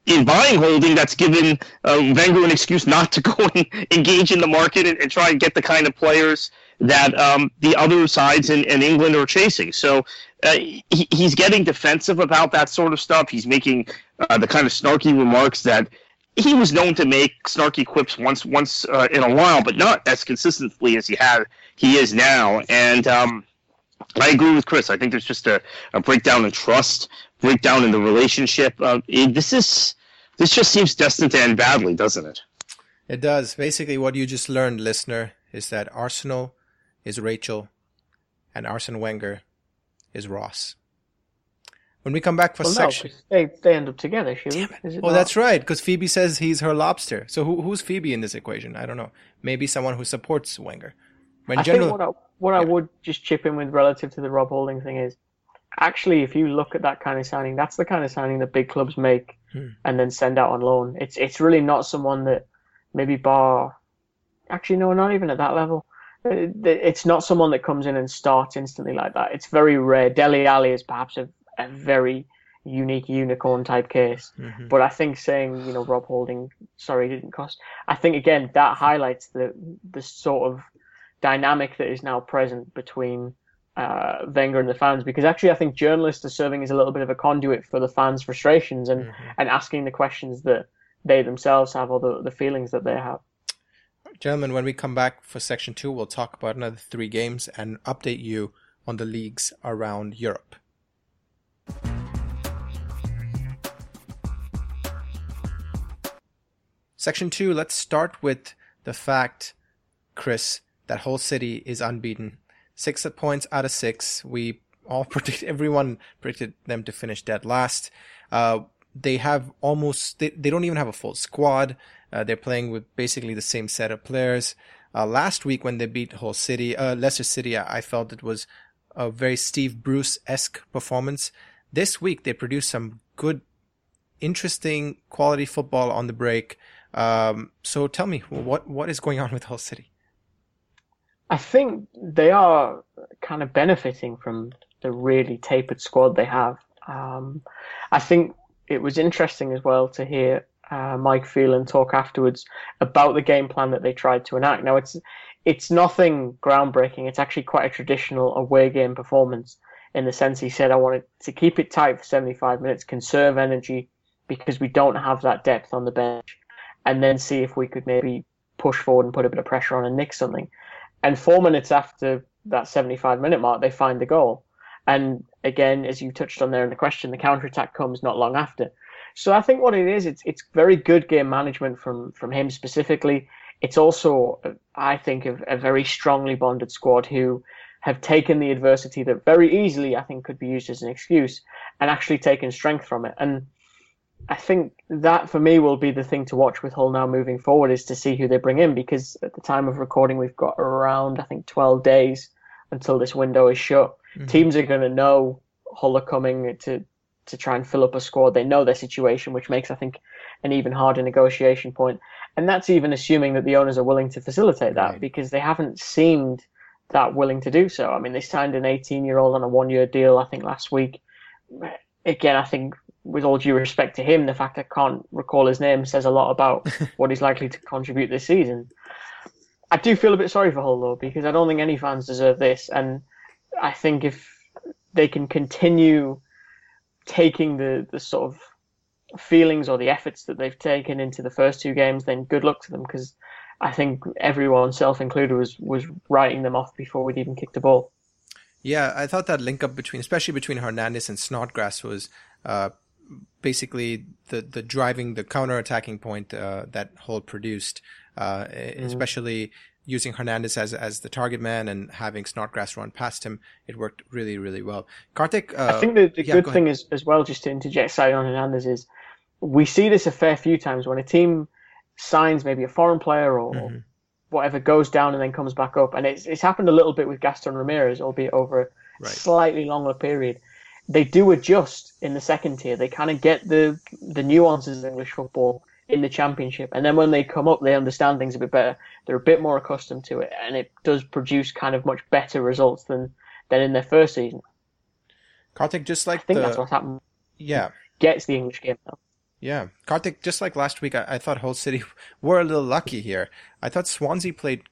in buying holding, that's given uh, Wenger an excuse not to go and engage in the market and, and try and get the kind of players that um, the other sides in, in, England are chasing. So uh, he, he's getting defensive about that sort of stuff. He's making uh, the kind of snarky remarks that he was known to make snarky quips once once uh, in a while, but not as consistently as he had he is now. And um, I agree with Chris. I think there's just a, a breakdown in trust, breakdown in the relationship. Uh, it, this is this just seems destined to end badly, doesn't it? It does. Basically, what you just learned, listener, is that Arsenal is Rachel, and Arsene Wenger is Ross. When we come back for well, section, no, they they end up together, should we? Oh, not? that's right. Because Phoebe says he's her lobster. So who, who's Phoebe in this equation? I don't know. Maybe someone who supports Wenger. But I general, think what I, what yeah. I would just chip in with relative to the Rob Holding thing is, actually, if you look at that kind of signing, that's the kind of signing that big clubs make hmm. and then send out on loan. It's it's really not someone that maybe bar. Actually, no, not even at that level. Uh, it's not someone that comes in and starts instantly like that. It's very rare. Dele Alli is perhaps a, a very unique unicorn type case. Mm-hmm. But I think saying, you know, Rob Holding, sorry, didn't cost. I think again that highlights the the sort of dynamic that is now present between uh, Wenger and the fans. Because actually, I think journalists are serving as a little bit of a conduit for the fans' frustrations and mm-hmm. and asking the questions that they themselves have or the the feelings that they have. Gentlemen, when we come back for section two, we'll talk about another three games and update you on the leagues around Europe. Section two, let's start with the fact, Chris, that Hull City is unbeaten. Six points out of six. We all predict, everyone predicted them to finish dead last. Uh, they have almost, they, they don't even have a full squad. Uh, they're playing with basically the same set of players. Uh, last week when they beat Hull City, uh, Leicester City, I, I felt it was a very Steve Bruce-esque performance. This week they produced some good, interesting quality football on the break. Um, so tell me, what what is going on with Hull City? I think they are kind of benefiting from the really tapered squad they have. Um, I think it was interesting as well to hear uh, Mike Phelan talk afterwards about the game plan that they tried to enact. Now it's it's nothing groundbreaking. It's actually quite a traditional away game performance in the sense he said, "I wanted to keep it tight for 75 minutes, conserve energy because we don't have that depth on the bench, and then see if we could maybe push forward and put a bit of pressure on and nick something." And four minutes after that 75 minute mark, they find the goal. And again, as you touched on there in the question, the counter attack comes not long after. So I think what it is, it's it's very good game management from from him specifically. It's also, uh, I think, a, a very strongly bonded squad who have taken the adversity that very easily I think could be used as an excuse and actually taken strength from it. And I think that for me will be the thing to watch with Hull now moving forward is to see who they bring in because at the time of recording we've got around I think 12 days until this window is shut. Mm-hmm. Teams are going to know Hull are coming to to try and fill up a squad. They know their situation, which makes, I think, an even harder negotiation point. And that's even assuming that the owners are willing to facilitate that right. because they haven't seemed that willing to do so. I mean, they signed an 18 year old on a one year deal, I think, last week. Again, I think, with all due respect to him, the fact I can't recall his name says a lot about what he's likely to contribute this season. I do feel a bit sorry for Hull, though, because I don't think any fans deserve this. And I think if they can continue taking the, the sort of feelings or the efforts that they've taken into the first two games, then good luck to them because I think everyone, self included, was was writing them off before we'd even kicked the ball. Yeah, I thought that link up between, especially between Hernandez and Snodgrass, was uh, basically the the driving, the counter attacking point uh, that Hull produced, uh, mm-hmm. especially using Hernandez as as the target man and having Snodgrass run past him, it worked really really well. Kartik, uh, I think the, the yeah, good thing is as well, just to interject, Sion Hernandez is we see this a fair few times when a team signs maybe a foreign player or, mm-hmm. whatever goes down and then comes back up, and it's it's happened a little bit with Gaston Ramirez, albeit over a right. slightly longer period. they do adjust in the second tier. They kind of get the the nuances of English football in the championship, and then when they come up, they understand things a bit better. They're a bit more accustomed to it, and it does produce kind of much better results than than in their first season. Kartik, just like I think the, that's what's happened. Yeah, gets the English game now. Yeah, Kartik, just like last week, I, I thought Hull City were a little lucky here. I thought Swansea played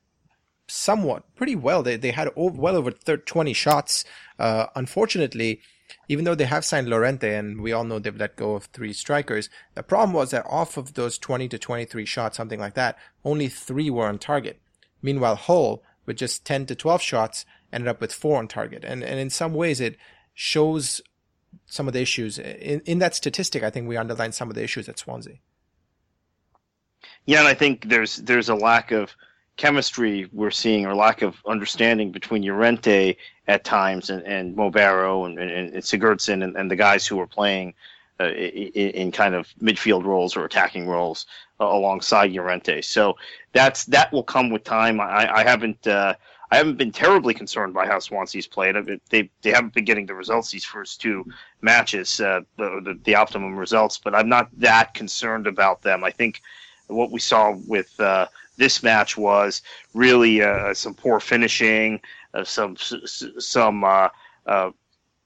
somewhat pretty well. They they had over, well over 30, 20 shots. Uh, unfortunately, even though they have signed Llorente, and we all know they've let go of three strikers, the problem was that off of those 20 to 23 shots, something like that, only three were on target. Meanwhile, Hull, with just 10 to 12 shots, ended up with four on target. And, and in some ways, it shows some of the issues. In, in that statistic, I think we underline some of the issues at Swansea. Yeah, and I think there's there's a lack of chemistry we're seeing or lack of understanding between Llorente at times and, and Mo Barrow and, and, and Sigurdsson and, and the guys who were playing uh, in, in, kind of midfield roles or attacking roles uh, alongside Llorente. So that's that will come with time. I, I haven't uh, I haven't been terribly concerned by how Swansea's played. They they haven't been getting the results these first two matches, uh, the, the, the optimum results, but I'm not that concerned about them. I think what we saw with uh, this match was really uh, some poor finishing, uh, some some uh, uh,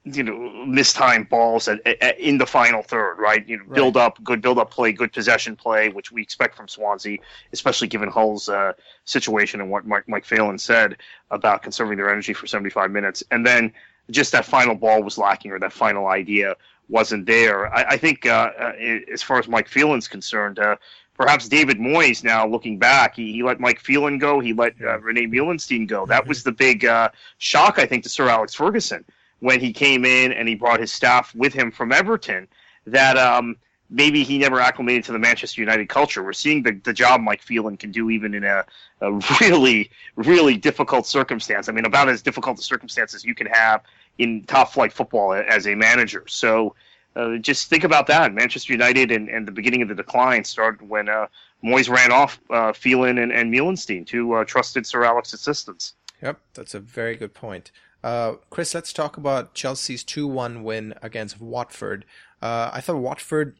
you know mistimed balls at, at, in the final third. Right, you know, right. build up, good build up play, good possession play, which we expect from Swansea, especially given Hull's uh, situation and what Mike, Mike Phelan said about conserving their energy for 75 minutes, and then just that final ball was lacking or that final idea wasn't there. I, I think uh, uh as far as Mike Phelan's concerned, uh, perhaps David Moyes now looking back, he, he let Mike Phelan go, he let uh, Rene Meulensteen go. That was the big uh, shock, I think, to Sir Alex Ferguson when he came in and he brought his staff with him from Everton. That um, maybe he never acclimated to the Manchester United culture. We're seeing the, the job Mike Phelan can do even in a, a really, really difficult circumstance. I mean, about as difficult a circumstance as you can have in top flight football as a manager. So uh, just think about that. Manchester United and, and the beginning of the decline started when uh, Moyes ran off uh, Phelan and, and Meulensteen, two uh, trusted Sir Alex assistants. Yep, that's a very good point. Uh, Chris, let's talk about Chelsea's 2 1 win against Watford. Uh, I thought Watford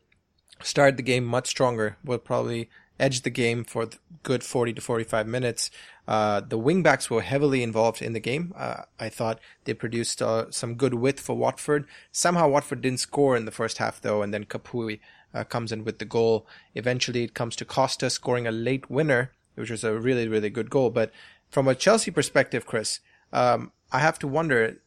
started the game much stronger, will probably edge the game for good 40 to 45 minutes. Uh, the wingbacks were heavily involved in the game. Uh, I thought they produced uh, some good width for Watford. Somehow Watford didn't score in the first half though, and then Capoue uh, comes in with the goal. Eventually it comes to Costa scoring a late winner, which was a really, really good goal. But from a Chelsea perspective, Chris, um, I have to wonder,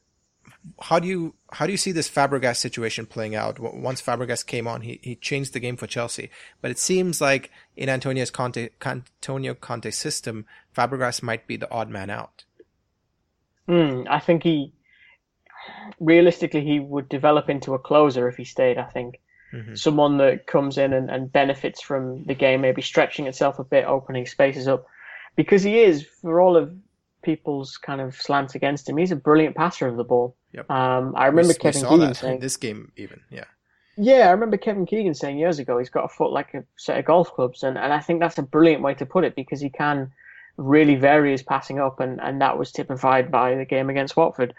how do you how do you see this Fabregas situation playing out? Once Fabregas came on, he, he changed the game for Chelsea, but it seems like in Antonio's Conte Antonio Conte's system, Fabregas might be the odd man out. Mm, I think he realistically he would develop into a closer if he stayed. I think mm-hmm. someone that comes in and, and benefits from the game, maybe stretching itself a bit, opening spaces up, because he is for all of people's kind of slants against him. He's a brilliant passer of the ball. Yep. Um, I remember we, Kevin we Keegan saying this game even, yeah. Yeah, I remember Kevin Keegan saying years ago he's got a foot like a set of golf clubs, and, and I think that's a brilliant way to put it because he can really vary his passing up, and, and that was typified by the game against Watford.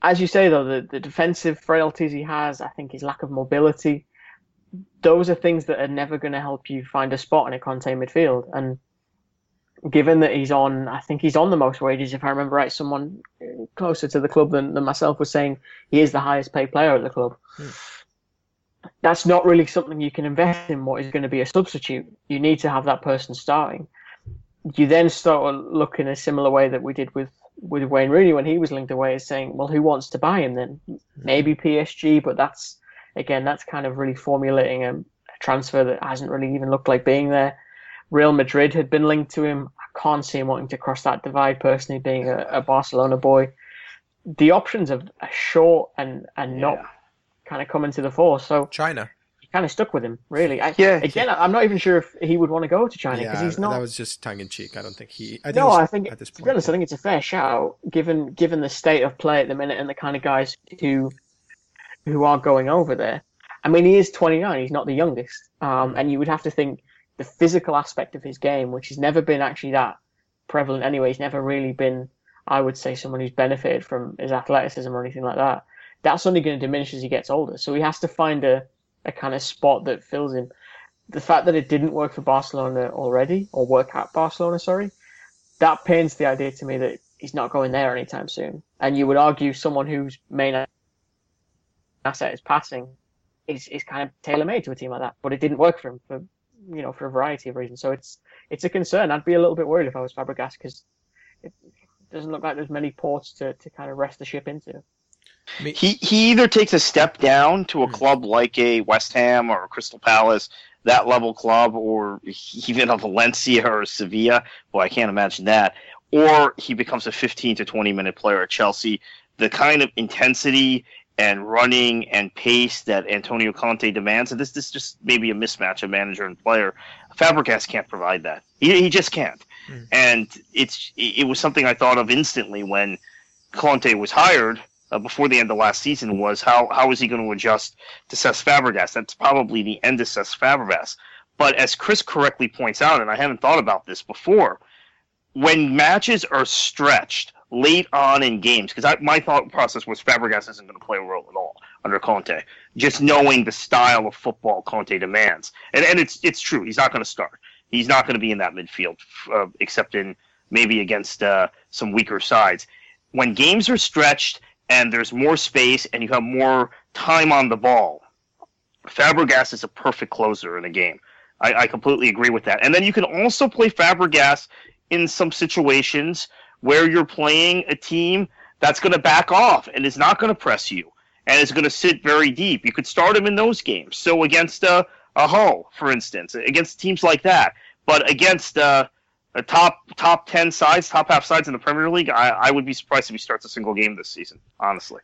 As you say, though, the, the defensive frailties he has, I think his lack of mobility, those are things that are never going to help you find a spot in a Conte midfield. And given that he's on, I think he's on the most wages. If I remember right, someone closer to the club than, than myself was saying he is the highest paid player at the club. Hmm. That's not really something you can invest in. What is going to be a substitute? You need to have that person starting. You then start looking in a similar way that we did with with Wayne Rooney when he was linked away, as saying, well, who wants to buy him then? Hmm. Maybe PSG, but that's again, that's kind of really formulating a, a transfer that hasn't really even looked like being there. Real Madrid had been linked to him. I can't see him wanting to cross that divide personally, being a, a Barcelona boy. The options are, are short and, and yeah. not kind of coming to the fore. So China. Kind of stuck with him, really. I, yeah. Again, I'm not even sure if he would want to go to China because yeah, he's not. That was just tongue in cheek. I don't think he. I think no, I think at this point, to be honest, I think it's a fair shout given given the state of play at the minute and the kind of guys who who are going over there. I mean, he is 29. He's not the youngest, um, and you would have to think the physical aspect of his game, which has never been actually that prevalent anyway. He's never really been, I would say, someone who's benefited from his athleticism or anything like that. that's only going to diminish as he gets older. So he has to find a, a kind of spot that fills him. The fact that it didn't work for Barcelona already, or work at Barcelona, sorry, that paints the idea to me that he's not going there anytime soon. And you would argue someone whose main asset is passing is, is kind of tailor made to a team like that. But it didn't work for him for you know for a variety of reasons. So it's it's a concern. I'd be a little bit worried if I was Fabregas because it doesn't look like there's many ports to, to kind of rest the ship into. He he either takes a step down to a hmm. club like a West Ham or a Crystal Palace, that level club, or even a Valencia or a Sevilla. Well, I can't imagine that. Or he becomes a 15 to 20 minute player at Chelsea. The kind of intensity and running and pace that Antonio Conte demands, and this this just maybe a mismatch of manager and player. Fabregas can't provide that. He, he just can't. Mm. And it's it was something I thought of instantly when Conte was hired uh, before the end of last season was how how is he going to adjust to Cesc Fabregas? That's probably the end of Cesc Fabregas. But as Chris correctly points out, and I haven't thought about this before, when matches are stretched late on in games, because my thought process was Fabregas isn't going to play a role at all under Conte, just knowing the style of football Conte demands, and and it's it's true he's not going to start. He's not going to be in that midfield, uh, except in maybe against uh, some weaker sides. When games are stretched and there's more space and you have more time on the ball, Fabregas is a perfect closer in a game. I, I completely agree with that. And then you can also play Fabregas in some situations where you're playing a team that's going to back off and is not going to press you and is going to sit very deep. You could start him in those games. So against a, a Hull, for instance, against teams like that, but against a top top ten sides, top half sides in the Premier League, I, I would be surprised if he starts a single game this season. Honestly,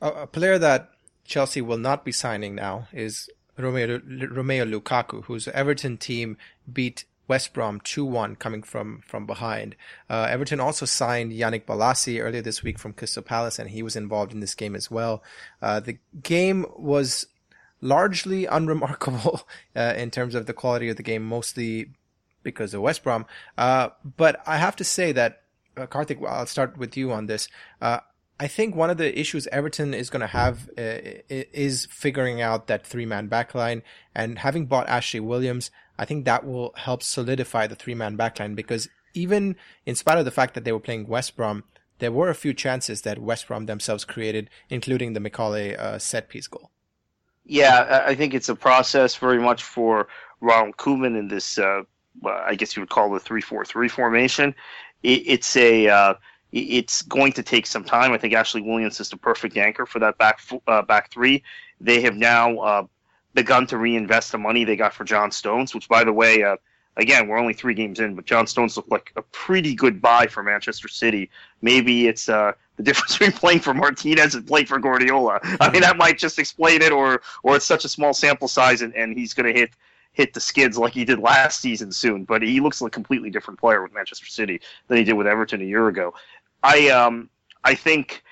a, a player that Chelsea will not be signing now is Romeo, Romeo Lukaku, whose Everton team beat West Brom 2-1 coming from, from behind. Uh, Everton also signed Yannick Bolasie earlier this week from Crystal Palace, and he was involved in this game as well. Uh, the game was largely unremarkable uh, in terms of the quality of the game, mostly because of West Brom. Uh, but I have to say that, uh, Kartik, I'll start with you on this. Uh, I think one of the issues Everton is going to have uh, is figuring out that three man backline and having bought Ashley Williams. I think that will help solidify the three man backline because even in spite of the fact that they were playing West Brom, there were a few chances that West Brom themselves created, including the McAuley uh, set piece goal. Yeah, I think it's a process very much for Ronald Koeman in this. Uh, I guess you would call the three-four-three formation. it's a uh, it's going to take some time. I think Ashley Williams is the perfect anchor for that back uh, back three. They have now uh, begun to reinvest the money they got for John Stones, which, by the way, uh, again, we're only three games in, but John Stones looked like a pretty good buy for Manchester City. Maybe it's uh, the difference between playing for Martinez and playing for Guardiola. I mean, that might just explain it, or or it's such a small sample size, and, and he's going to hit hit the skids like he did last season soon. But he looks like a completely different player with Manchester City than he did with Everton a year ago. I um I think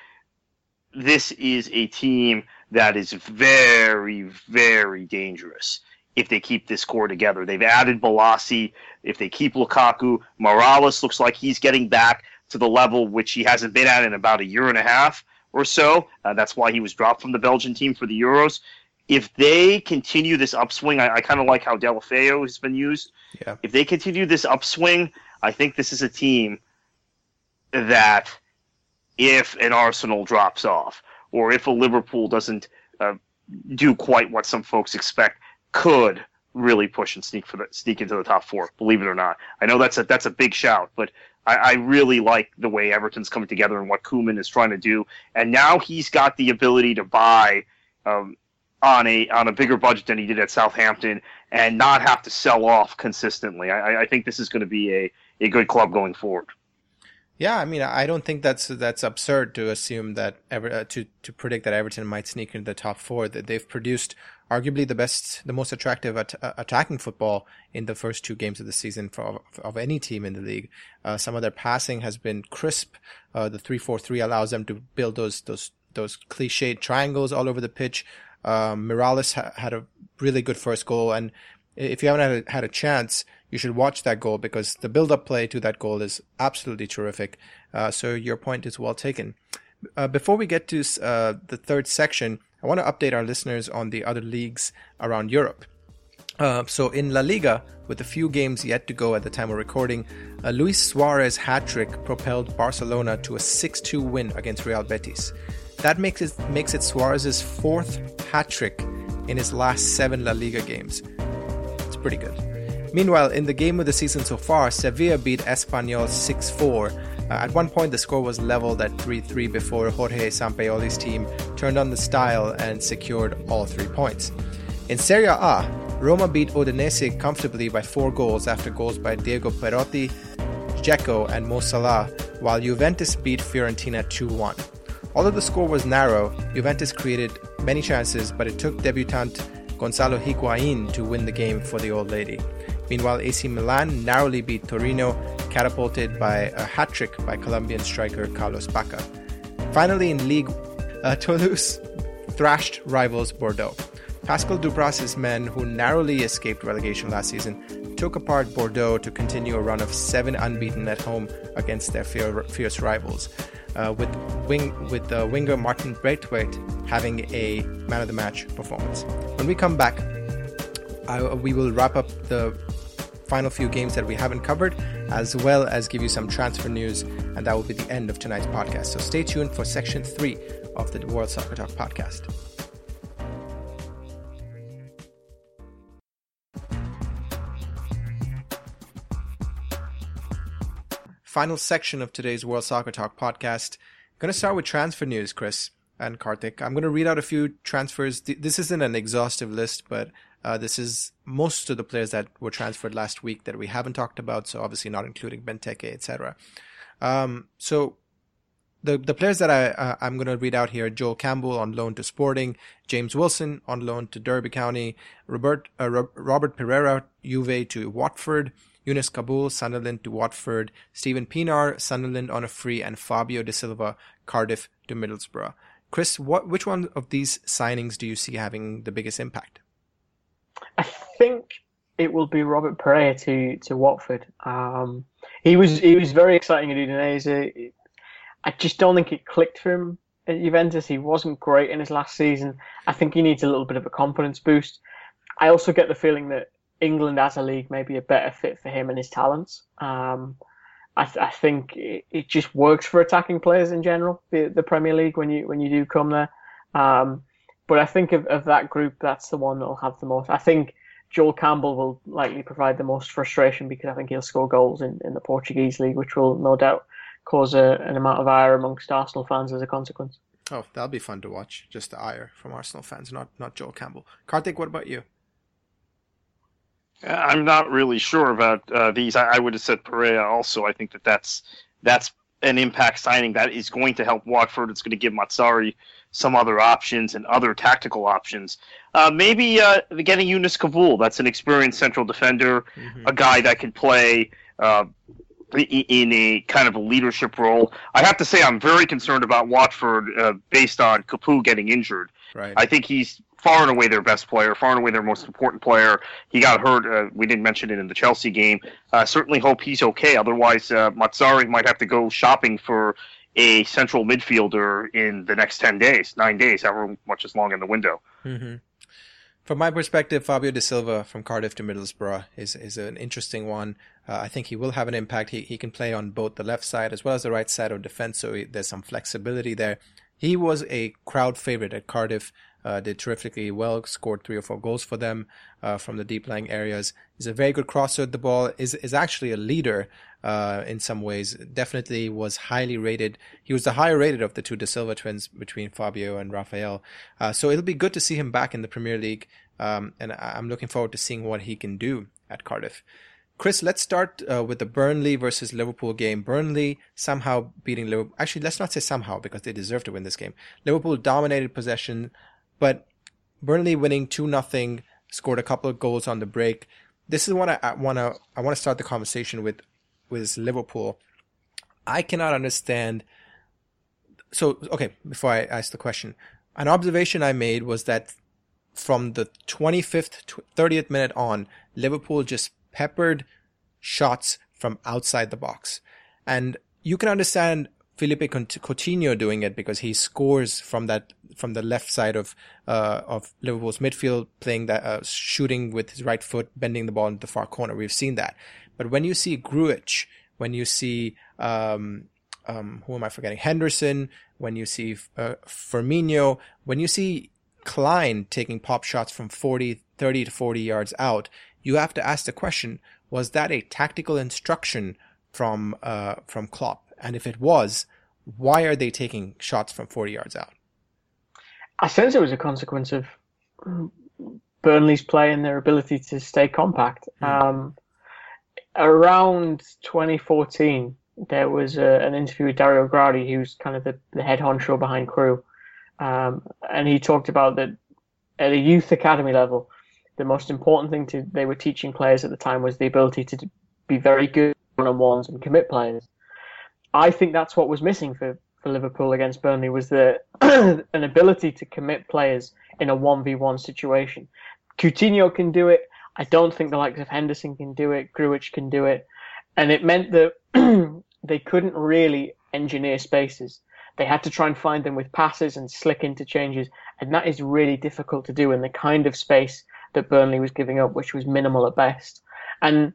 this is a team that is very very dangerous if they keep this core together. They've added Bolasie. If they keep Lukaku, Mirallas looks like he's getting back to the level which he hasn't been at in about a year and a half or so. Uh, that's why he was dropped from the Belgian team for the Euros. If they continue this upswing, I, I kind of like how Deulofeu has been used. Yeah. If they continue this upswing, I think this is a team that if an Arsenal drops off, or if a Liverpool doesn't uh, do quite what some folks expect, could really push and sneak for the sneak into the top four. Believe it or not, I know that's a that's a big shout, but I, I really like the way Everton's coming together and what Koeman is trying to do. And now he's got the ability to buy um, on a on a bigger budget than he did at Southampton and not have to sell off consistently. I, I think this is going to be a, a good club going forward. Yeah, I mean, I don't think that's that's absurd to assume that ever uh, to to predict that Everton might sneak into the top four. That they've produced arguably the best, the most attractive at, uh, attacking football in the first two games of the season for, of any team in the league. Uh, some of their passing has been crisp. Uh, the three four three allows them to build those those those cliched triangles all over the pitch. Um, Mirallas ha- had a really good first goal, and if you haven't had a, had a chance, you should watch that goal because the build-up play to that goal is absolutely terrific. Uh, so your point is well taken. Uh, before we get to uh, the third section, I want to update our listeners on the other leagues around Europe. Uh, so in La Liga, with a few games yet to go at the time of recording, uh, Luis Suarez hat trick propelled Barcelona to a 6-2 win against Real Betis. That makes it makes it Suarez's fourth hat trick in his last seven La Liga games. It's pretty good. Meanwhile, in the game of the season so far, Sevilla beat Espanyol 6 4. Uh, at one point, the score was leveled at 3 3 before Jorge Sampaoli's team turned on the style and secured all three points. In Serie A, Roma beat Udinese comfortably by four goals after goals by Diego Perotti, Dzeko, and Mo Salah, while Juventus beat Fiorentina 2 1. Although the score was narrow, Juventus created many chances, but it took debutant Gonzalo Higuain to win the game for the old lady. Meanwhile, AC Milan narrowly beat Torino, catapulted by a hat trick by Colombian striker Carlos Bacca. Finally, in League, uh, Toulouse thrashed rivals Bordeaux. Pascal Dupraz' men, who narrowly escaped relegation last season, took apart Bordeaux to continue a run of seven unbeaten at home against their fierce rivals. Uh, with wing with uh, winger Martin Braithwaite having a man of the match performance. When we come back, I, we will wrap up the final few games that we haven't covered, as well as give you some transfer news, and that will be the end of tonight's podcast. So stay tuned for section three of the World Soccer Talk podcast. final section of today's World Soccer Talk podcast. I'm going to start with transfer news, Chris and Kartik. I'm going to read out a few transfers. This isn't an exhaustive list, but uh, this is most of the players that were transferred last week that we haven't talked about. So obviously not including Benteke, etc. Um, so the the players that I uh, I'm going to read out here: Joel Campbell on loan to Sporting, James Wilson on loan to Derby County, Robert uh, Robert Pereyra Juve to Watford, Younes Kaboul, Sunderland to Watford, Stephen Pienaar Sunderland on a free, and Fabio Da Silva, Cardiff to Middlesbrough. Chris, what which one of these signings do you see having the biggest impact? I think it will be Robert Pereyra to to Watford. Um, he was he was very exciting at Udinese. I just don't think it clicked for him at Juventus. He wasn't great in his last season. I think he needs a little bit of a confidence boost. I also get the feeling that England as a league may be a better fit for him and his talents. Um, I, th- I, think it, it, just works for attacking players in general. The, the Premier League when you when you do come there. Um, but I think of, of that group, that's the one that'll have the most. I think Joel Campbell will likely provide the most frustration because I think he'll score goals in, in the Portuguese league, which will no doubt cause a, an amount of ire amongst Arsenal fans as a consequence. Oh, that'll be fun to watch. Just the ire from Arsenal fans, not not Joel Campbell. Kartik, what about you? I'm not really sure about uh, these. I, I, would have said Pereyra also. I think that that's that's an impact signing that is going to help Watford. It's going to give Mazzarri some other options and other tactical options. Uh, maybe uh, getting Younes Kaboul. That's an experienced central defender, mm-hmm. a guy that can play uh, in a kind of a leadership role. I have to say, I'm very concerned about Watford uh, based on Capoue getting injured. Right. I think he's far and away their best player, far and away their most important player. He got hurt. Uh, we didn't mention it in the Chelsea game. Uh, certainly hope he's okay. Otherwise, uh, might have to go shopping for a central midfielder in the next 10 days, nine days, however much is long in the window. Mm-hmm. From my perspective, Fabio Da Silva from Cardiff to Middlesbrough is, is an interesting one. Uh, I think he will have an impact. He, he can play on both the left side as well as the right side of defense, so he, there's some flexibility there. He was a crowd favorite at Cardiff uh, did terrifically well, scored three or four goals for them uh, from the deep lying areas. He's a very good crosser at the ball. is is actually a leader uh, in some ways. Definitely was highly rated. He was the higher rated of the two Da Silva twins between Fabio and Rafael. Uh, so it'll be good to see him back in the Premier League, um, and I'm looking forward to seeing what he can do at Cardiff. Chris, let's start uh, with the Burnley versus Liverpool game. Burnley somehow beating Liverpool. Actually, let's not say somehow because they deserve to win this game. Liverpool dominated possession, but Burnley winning two nothing, scored a couple of goals on the break. This is what I, I want to I want to start the conversation with with Liverpool. I cannot understand. So okay, before I ask the question, an observation I made was that from the 25th, 30th minute on, Liverpool just peppered shots from outside the box. And you can understand Philippe Coutinho doing it because he scores from that from the left side of uh, of Liverpool's midfield, playing that uh, shooting with his right foot, bending the ball into the far corner. We've seen that, but when you see Grujic, when you see um, um, who am I forgetting? Henderson. When you see uh, Firmino, when you see Clyne taking pop shots from 40, 30 to 40 yards out, you have to ask the question: Was that a tactical instruction from uh, from Klopp? And if it was, why are they taking shots from 40 yards out? I sense it was a consequence of Burnley's play and their ability to stay compact. Mm. Um, around 2014, there was a, an interview with Dario Gradi, who's kind of the, the head honcho behind Crewe. Um, and he talked about that at a youth academy level, the most important thing to they were teaching players at the time was the ability to be very good one on ones and commit players. I think that's what was missing for, for Liverpool against Burnley was the an ability to commit players in a one v one situation. Coutinho can do it. I don't think the likes of Henderson can do it. Grujic can do it, and it meant that they couldn't really engineer spaces. They had to try and find them with passes and slick interchanges, and that is really difficult to do in the kind of space that Burnley was giving up, which was minimal at best. And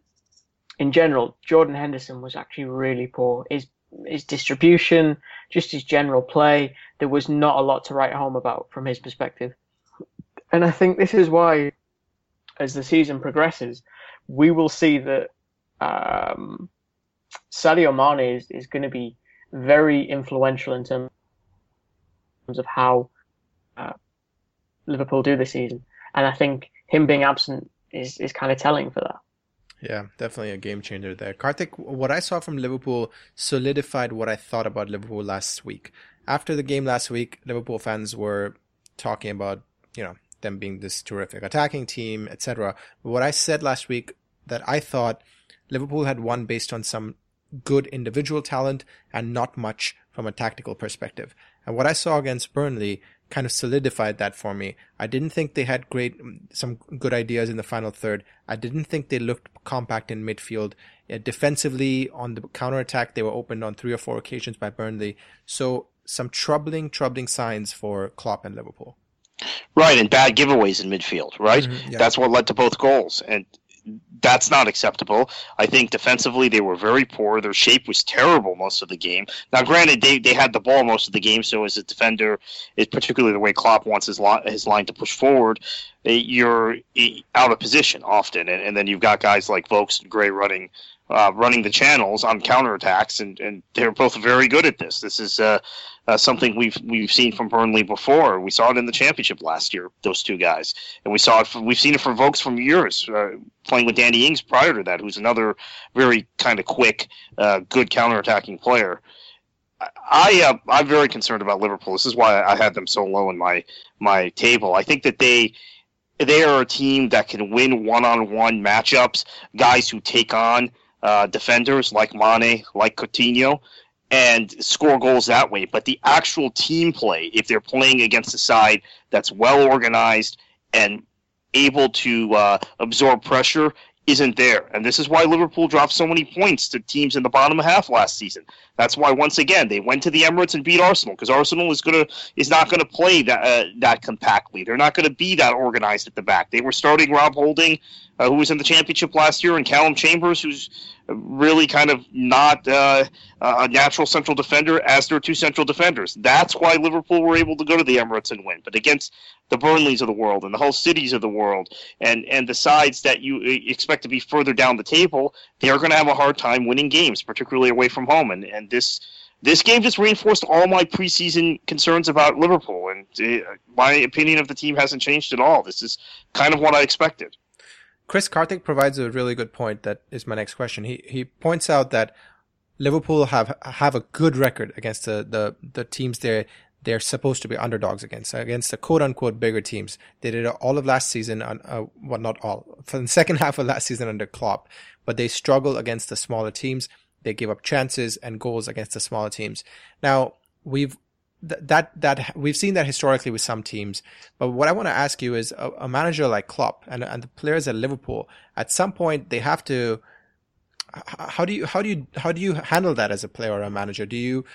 in general, Jordan Henderson was actually really poor. His his distribution, just his general play, there was not a lot to write home about from his perspective. And I think this is why, as the season progresses, we will see that um, Sadio Mane is, is going to be very influential in terms of how uh, Liverpool do this season. And I think him being absent is, is kind of telling for that. Yeah, definitely a game changer there. Kartik, what I saw from Liverpool solidified what I thought about Liverpool last week. After the game last week, Liverpool fans were talking about, you know, them being this terrific attacking team, etc. What I said last week that I thought Liverpool had won based on some good individual talent and not much from a tactical perspective. And what I saw against Burnley kind of solidified that for me. I didn't think they had great, some good ideas in the final third. I didn't think they looked compact in midfield. Uh, defensively, on the counter attack, they were opened on three or four occasions by Burnley. So some troubling, troubling signs for Klopp and Liverpool. Right, and bad giveaways in midfield, right? Mm-hmm, yeah. That's what led to both goals. And that's not acceptable. I think defensively they were very poor. Their shape was terrible most of the game. Now, granted, they, they had the ball most of the game, so as a defender, it's particularly the way Klopp wants his line, his line to push forward, eh, you're eh, out of position often, and, and then you've got guys like Vokes and Gray running uh, running the channels on counterattacks, and, and they're both very good at this. This is uh, uh, something we've we've seen from Burnley before. We saw it in the championship last year. Those two guys, and we saw it. From, we've seen it from Vokes from years uh, playing with Danny Ings prior to that, who's another very kind of quick, uh, good counterattacking player. I uh, I'm very concerned about Liverpool. This is why I had them so low in my my table. I think that they they are a team that can win one-on-one matchups. Guys who take on uh, defenders like Mane, like Coutinho, and score goals that way. But the actual team play, if they're playing against a side that's well organized and able to uh, absorb pressure, isn't there. And this is why Liverpool dropped so many points to teams in the bottom half last season. That's why once again they went to the Emirates and beat Arsenal because Arsenal is gonna is not gonna play that uh, that compactly. They're not gonna be that organized at the back. They were starting Rob Holding, uh, who was in the championship last year, and Calum Chambers, who's really kind of not uh, a natural central defender as their two central defenders. That's why Liverpool were able to go to the Emirates and win. But against the Burnleys of the world and the Hull Cities of the world and, and the sides that you expect to be further down the table, they are going to have a hard time winning games, particularly away from home. And, and this this game just reinforced all my preseason concerns about Liverpool. And uh, my opinion of the team hasn't changed at all. This is kind of what I expected. Chris Kartik provides a really good point. That is my next question. He he points out that Liverpool have have a good record against the the, the teams they they're supposed to be underdogs against against the quote unquote bigger teams. They did it all of last season on uh, well not all for the second half of last season under Klopp, but they struggle against the smaller teams. They give up chances and goals against the smaller teams. Now we've that that we've seen that historically with some teams. But what I want to ask you is a, a, manager like Klopp and and the players at Liverpool at some point they have to. How do you how do you how do you handle that as a player or a manager? Do you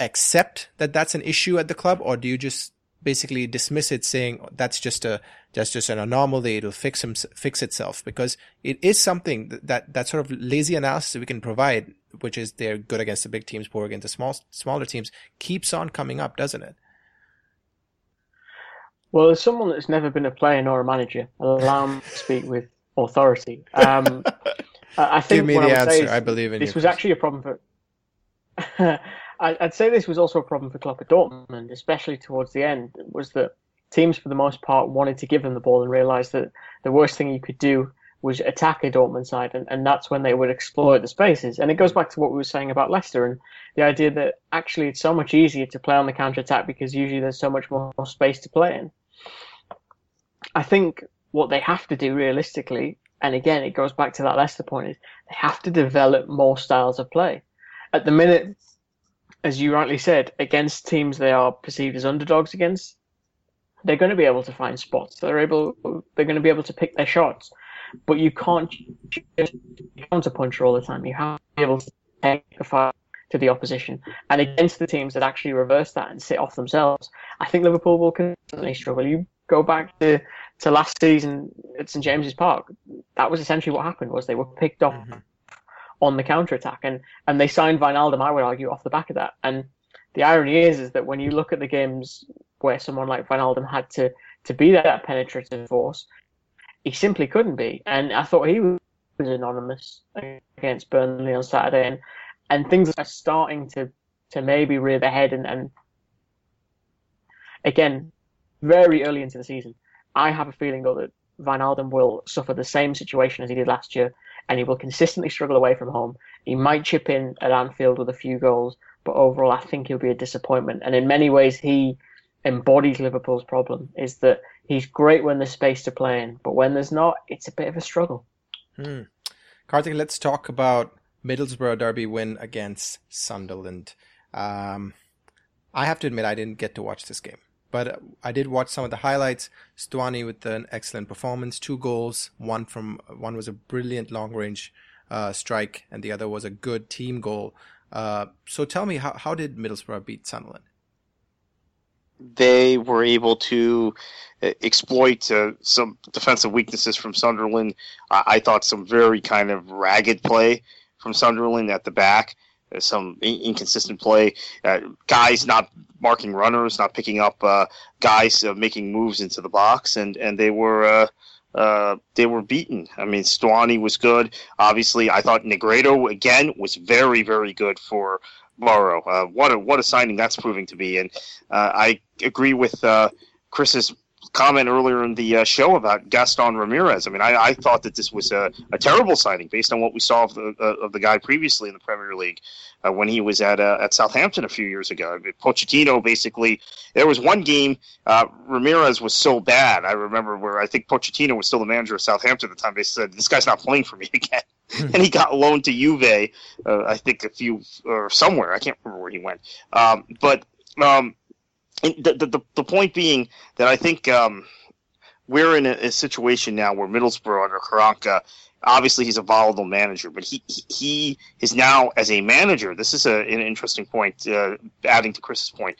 accept that that's an issue at the club, or do you just basically dismiss it, saying that's just a that's just an anomaly. It'll fix him, fix itself because it is something that, that that sort of lazy analysis we can provide, which is they're good against the big teams, poor against the small smaller teams, keeps on coming up, doesn't it? Well, as someone that's never been a player nor a manager, allow me to speak with authority. Um, I think Give me the I answer. is I believe in this you. This was actually a problem for. I'd say this was also a problem for Klopp at Dortmund, especially towards the end. Was that teams for the most part wanted to give them the ball and realised that the worst thing you could do was attack a Dortmund side, and, and that's when they would exploit the spaces. And it goes back to what we were saying about Leicester and the idea that actually it's so much easier to play on the counter attack because usually there's so much more space to play in. I think what they have to do realistically, and again, it goes back to that Leicester point, is they have to develop more styles of play. At the minute, as you rightly said, against teams they are perceived as underdogs against, they're going to be able to find spots. They're able, they're going to be able to pick their shots. But you can't counter puncher all the time. You have to be able to take the fight to the opposition. And against the teams that actually reverse that and sit off themselves, I think Liverpool will constantly struggle. You go back to, to last season at St James's Park. That was essentially what happened. Was they were picked off Mhm. On the counter attack, and and they signed Wijnaldum. I would argue off the back of that. And the irony is, is that when you look at the games where someone like Wijnaldum had to to be that penetrative force, he simply couldn't be. And I thought he was anonymous against Burnley on Saturday, and and things are starting to to maybe rear their head. And, and again, very early into the season, I have a feeling though that Wijnaldum will suffer the same situation as he did last year, and he will consistently struggle away from home. He might chip in at Anfield with a few goals, but overall, I think he'll be a disappointment. And in many ways, he embodies Liverpool's problem: is that he's great when there's space to play in, but when there's not, it's a bit of a struggle. Hmm. Kartik, let's talk about Middlesbrough derby win against Sunderland. Um, I have to admit, I didn't get to watch this game, but I did watch some of the highlights. Stuani with an excellent performance, two goals. One from one was a brilliant long range uh, strike, and the other was a good team goal. Uh, so tell me, how how did Middlesbrough beat Sunderland? they were able to uh, exploit uh, some defensive weaknesses from Sunderland. I, I thought some very kind of ragged play from Sunderland at the back, some in- inconsistent play, uh, guys not marking runners, not picking up uh, guys uh, making moves into the box, and and they were. Uh, uh, they were beaten. I mean, Stuani was good. Obviously, I thought Negredo again was very, very good for Borough. Uh, what a what a signing that's proving to be. And uh, I agree with uh, Chris's comment earlier in the uh, show about Gaston Ramirez. I mean, I, I thought that this was a, a terrible signing based on what we saw of the uh, of the guy previously in the Premier League uh, when he was at uh, at Southampton a few years ago. I mean, Pochettino basically. There was one game uh, Ramirez was so bad. I remember where I think Pochettino was still the manager of Southampton at the time. They said this guy's not playing for me again. and he got loaned to Juve, uh, I think a few or somewhere. I can't remember where he went. Um, but um, and the, the the point being that I think um, we're in a, a situation now where Middlesbrough under Karanka, obviously he's a volatile manager, but he he, is now as a manager. This is a, an interesting point, uh, adding to Chris's point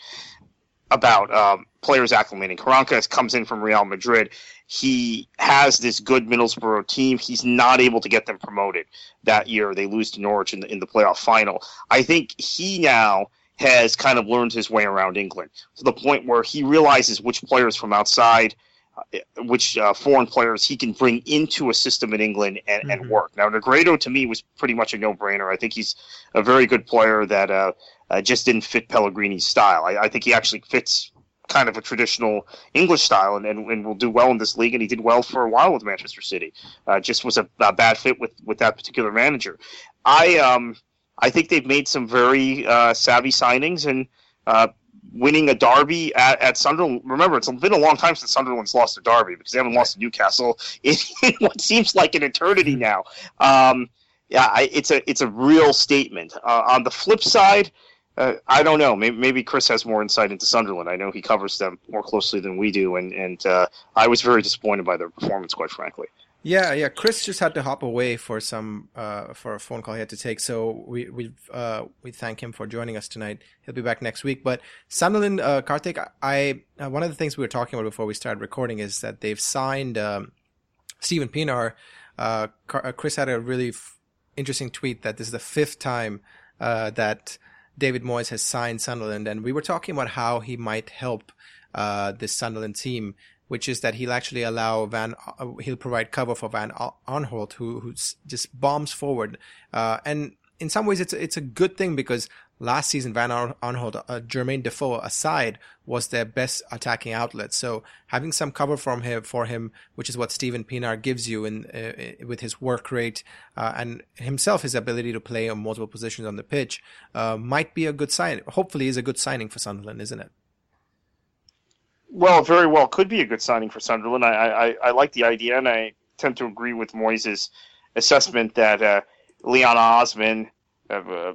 about um, players acclimating. Karanka comes in from Real Madrid. He has this good Middlesbrough team. He's not able to get them promoted that year. They lose to Norwich in the, in the playoff final. I think he now has kind of learned his way around England to the point where he realizes which players from outside, uh, which uh, foreign players he can bring into a system in England and, Mhm. and work. Now, Negredo to me was pretty much a no-brainer. I think he's a very good player that uh, uh, just didn't fit Pellegrini's style. I, I think he actually fits kind of a traditional English style and, and, and will do well in this league. And he did well for a while with Manchester City. Uh, just was a, a bad fit with, with that particular manager. I um I think they've made some very uh, savvy signings and uh, winning a derby at, at Sunderland. Remember, it's been a long time since Sunderland's lost a derby because they haven't lost to Newcastle in, in what seems like an eternity now. Um, yeah, I, it's a it's a real statement. Uh, on the flip side, uh, I don't know. Maybe, maybe Chris has more insight into Sunderland. I know he covers them more closely than we do, and and uh, I was very disappointed by their performance, quite frankly. Yeah, yeah. Chris just had to hop away for some uh, for a phone call he had to take, so we we uh, we thank him for joining us tonight. He'll be back next week. But Sunderland, uh, Kartik, I uh, one of the things we were talking about before we started recording is that they've signed um, Steven Pienaar. Uh, uh, Chris had a really f- interesting tweet that this is the fifth time uh, that David Moyes has signed Sunderland, and we were talking about how he might help uh, this Sunderland team which is that he'll actually allow Van, uh, he'll provide cover for Van Aanholt, who who just bombs forward. Uh, and in some ways, it's it's a good thing because last season Van Aanholt, uh, Jermaine Defoe aside, was their best attacking outlet. So having some cover from him for him, which is what Steven Pienaar gives you in uh, with his work rate uh, and himself, his ability to play on multiple positions on the pitch, uh, might be a good sign. Hopefully, is a good signing for Sunderland, isn't it? Well, very well could be a good signing for Sunderland. I, I, I like the idea, and I tend to agree with Moyes' assessment that uh, Leon Osman, uh,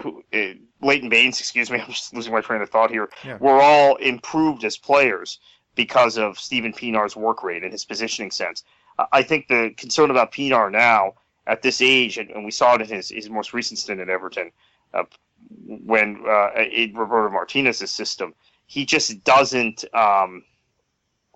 who, uh, Leighton Baines, excuse me, I'm just losing my train of thought here, yeah. were all improved as players because of Steven Pienaar's work rate and his positioning sense. I think the concern about Pinar now at this age, and, and we saw it in his, his most recent stint at Everton, uh, when uh, in Roberto Martinez's system, he just doesn't um,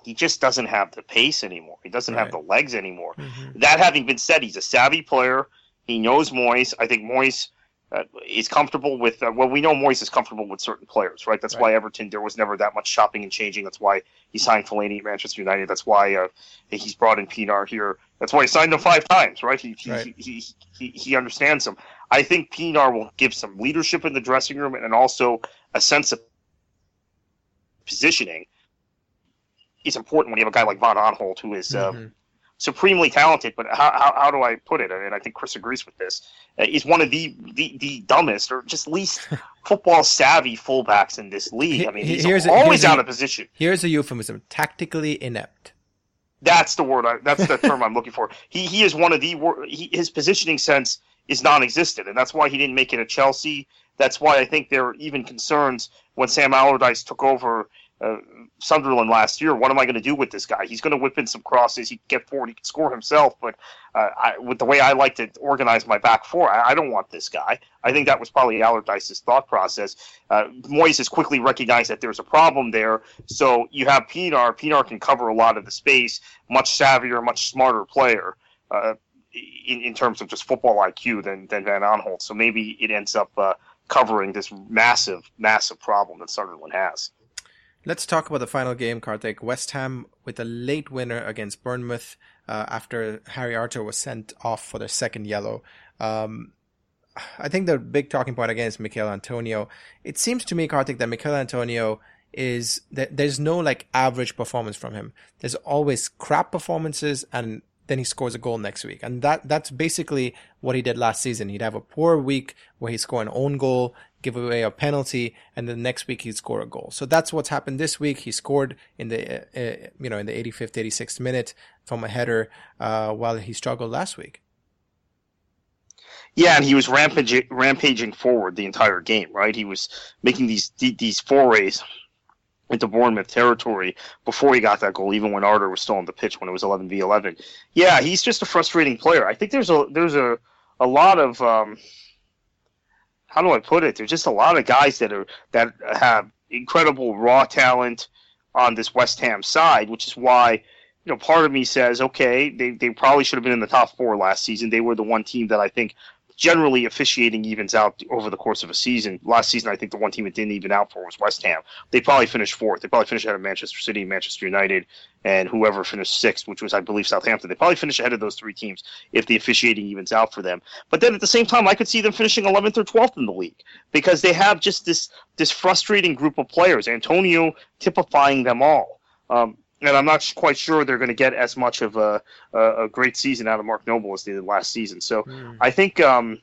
he just doesn't have the pace anymore. He doesn't right. have the legs anymore. Mm-hmm. That having been said, he's a savvy player. He knows Moyes. I think Moyes uh, is comfortable with. Uh, well, we know Moyes is comfortable with certain players, right? That's right. why Everton there was never that much shopping and changing. That's why he signed Fellaini at Manchester United. That's why uh, he's brought in Pienaar here. That's why he signed him five times, right? He he, right. he, he, he, he understands him. I think Pienaar will give some leadership in the dressing room and also a sense of positioning is important when you have a guy like Van Aanholt who is uh, mm-hmm. supremely talented. But how, how, how, do I put it? I mean, I think Chris agrees with this. Uh, he's one of the, the, the dumbest or just least football savvy fullbacks in this league. I mean, he's here's always a, out of position. Here's a euphemism: tactically inept. That's the word. I, that's the term I'm looking for. He he is one of the he, his positioning sense is non-existent, and that's why he didn't make it at Chelsea. That's why I think there are even concerns when Sam Allardyce took over uh, Sunderland last year. What am I going to do with this guy? He's going to whip in some crosses. He can get forward. He can score himself. But uh, I, with the way I like to organize my back four, I, I, don't want this guy. I think that was probably Allardyce's thought process. Uh, Moyes has quickly recognized that there's a problem there. So you have Pienaar. Pienaar can cover a lot of the space. Much savvier, much smarter player. Uh, in, in terms of just football IQ than, than Van Aanholt. So maybe it ends up uh, covering this massive, massive problem that Sunderland has. Let's talk about the final game, Kartik. West Ham with a late winner against Bournemouth uh, after Harry Arter was sent off for their second yellow. Um, I think the big talking point again is Michail Antonio. It seems to me, Kartik, that Michail Antonio is that there's no like average performance from him. There's always crap performances and then he scores a goal next week. And that that's basically what he did last season. He'd have a poor week where he score an own goal, give away a penalty, and then next week he'd score a goal. So that's what's happened this week. He scored in the uh, uh you know in the 85th, 86th minute from a header, uh, while he struggled last week. Yeah, and he was rampaging, rampaging forward the entire game. Right, he was making these these forays into Bournemouth territory before he got that goal, even when Arter was still on the pitch when it was 11 v 11. Yeah, he's just a frustrating player. I think there's a there's a a lot of um, how do I put it? There's just a lot of guys that are that have incredible raw talent on this West Ham side, which is why you know part of me says okay, they they probably should have been in the top four last season. They were the one team that I think generally officiating evens out over the course of a season. Last season, I think the one team it didn't even out for was West Ham. They probably finished fourth. They probably finished ahead of Manchester City, Manchester United, and whoever finished sixth, which was, I believe, Southampton. They probably finished ahead of those three teams if the officiating evens out for them. But then at the same time, I could see them finishing 11th or 12th in the league because they have just this this frustrating group of players. Antonio typifying them all. Um, and I'm not quite sure they're going to get as much of a, a, a, great season out of Mark Noble as they did last season. So mm. I think um,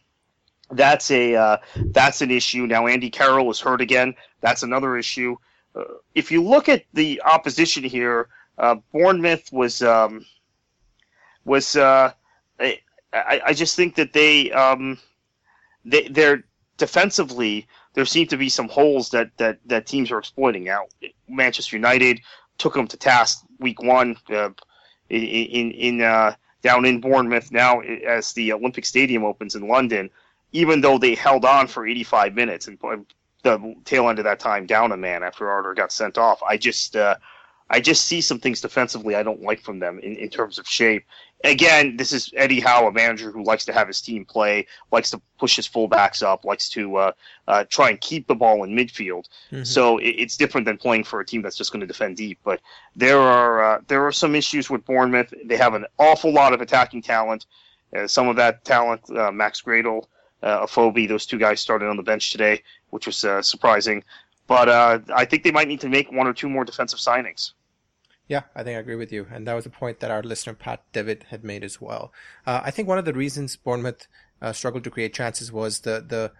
that's a uh, that's an issue. Now Andy Carroll is hurt again. That's another issue. Uh, if you look at the opposition here, uh, Bournemouth was um, was uh, I, I just think that they um, they they're defensively there seem to be some holes that, that, that teams are exploiting. Now Manchester United took them to task week one. Uh, in, in uh, down in Bournemouth now as the Olympic Stadium opens in London. Even though they held on for 85 minutes and the tail end of that time down a man after Arter got sent off, I just uh, I just see some things defensively I don't like from them in, in terms of shape again, this is Eddie Howe, a manager who likes to have his team play, likes to push his fullbacks up, likes to uh, uh, try and keep the ball in midfield. Mm-hmm. So it, it's different than playing for a team that's just going to defend deep. But there are uh, there are some issues with Bournemouth. They have an awful lot of attacking talent. Uh, some of that talent, uh, Max Gradel, uh, Afobe, those two guys started on the bench today, which was uh, surprising. But I think they might need to make one or two more defensive signings. Yeah, I think I agree with you. And that was a point that our listener, Pat Devitt, had made as well. Uh, I think one of the reasons Bournemouth uh, struggled to create chances was the, the,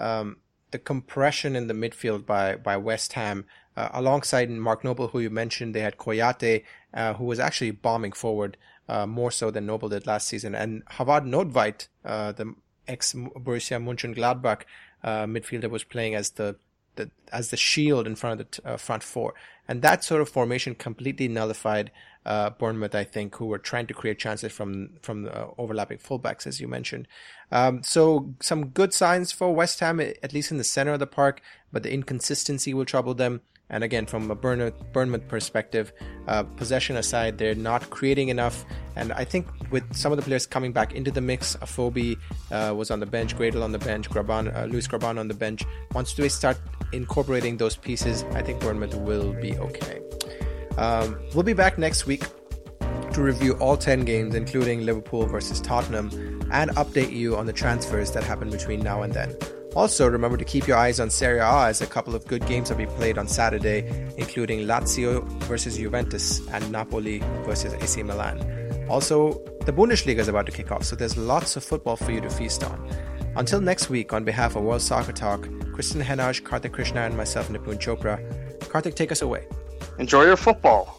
um, the compression in the midfield by, by West Ham. Uh, alongside Mark Noble, who you mentioned, they had Kouyate, uh, who was actually bombing forward uh, more so than Noble did last season. And Havard Nordtveit, uh, the ex Borussia Mönchengladbach midfielder, was playing as the the, as the shield in front of the t- front four. And that sort of formation completely nullified uh, Bournemouth, I think, who were trying to create chances from from the overlapping fullbacks, as you mentioned. Um, so some good signs for West Ham, at least in the center of the park, but the inconsistency will trouble them. And again, from a Bournemouth, perspective, uh, possession aside, they're not creating enough. And I think with some of the players coming back into the mix, Afobe uh, was on the bench, Gradel on the bench, Grabban, uh, Lewis Grabban on the bench. Once they start incorporating those pieces, I think Bournemouth will be okay. Um, we'll be back next week to review all 10 games, including Liverpool versus Tottenham, and update you on the transfers that happen between now and then. Also, remember to keep your eyes on Serie A as a couple of good games will be played on Saturday, including Lazio versus Juventus and Napoli versus AC Milan. Also, the Bundesliga is about to kick off, so there's lots of football for you to feast on. Until next week, on behalf of World Soccer Talk, Kristen Henaj, Kartik Krishna, and myself, Nipun Chopra, Kartik, take us away. Enjoy your football.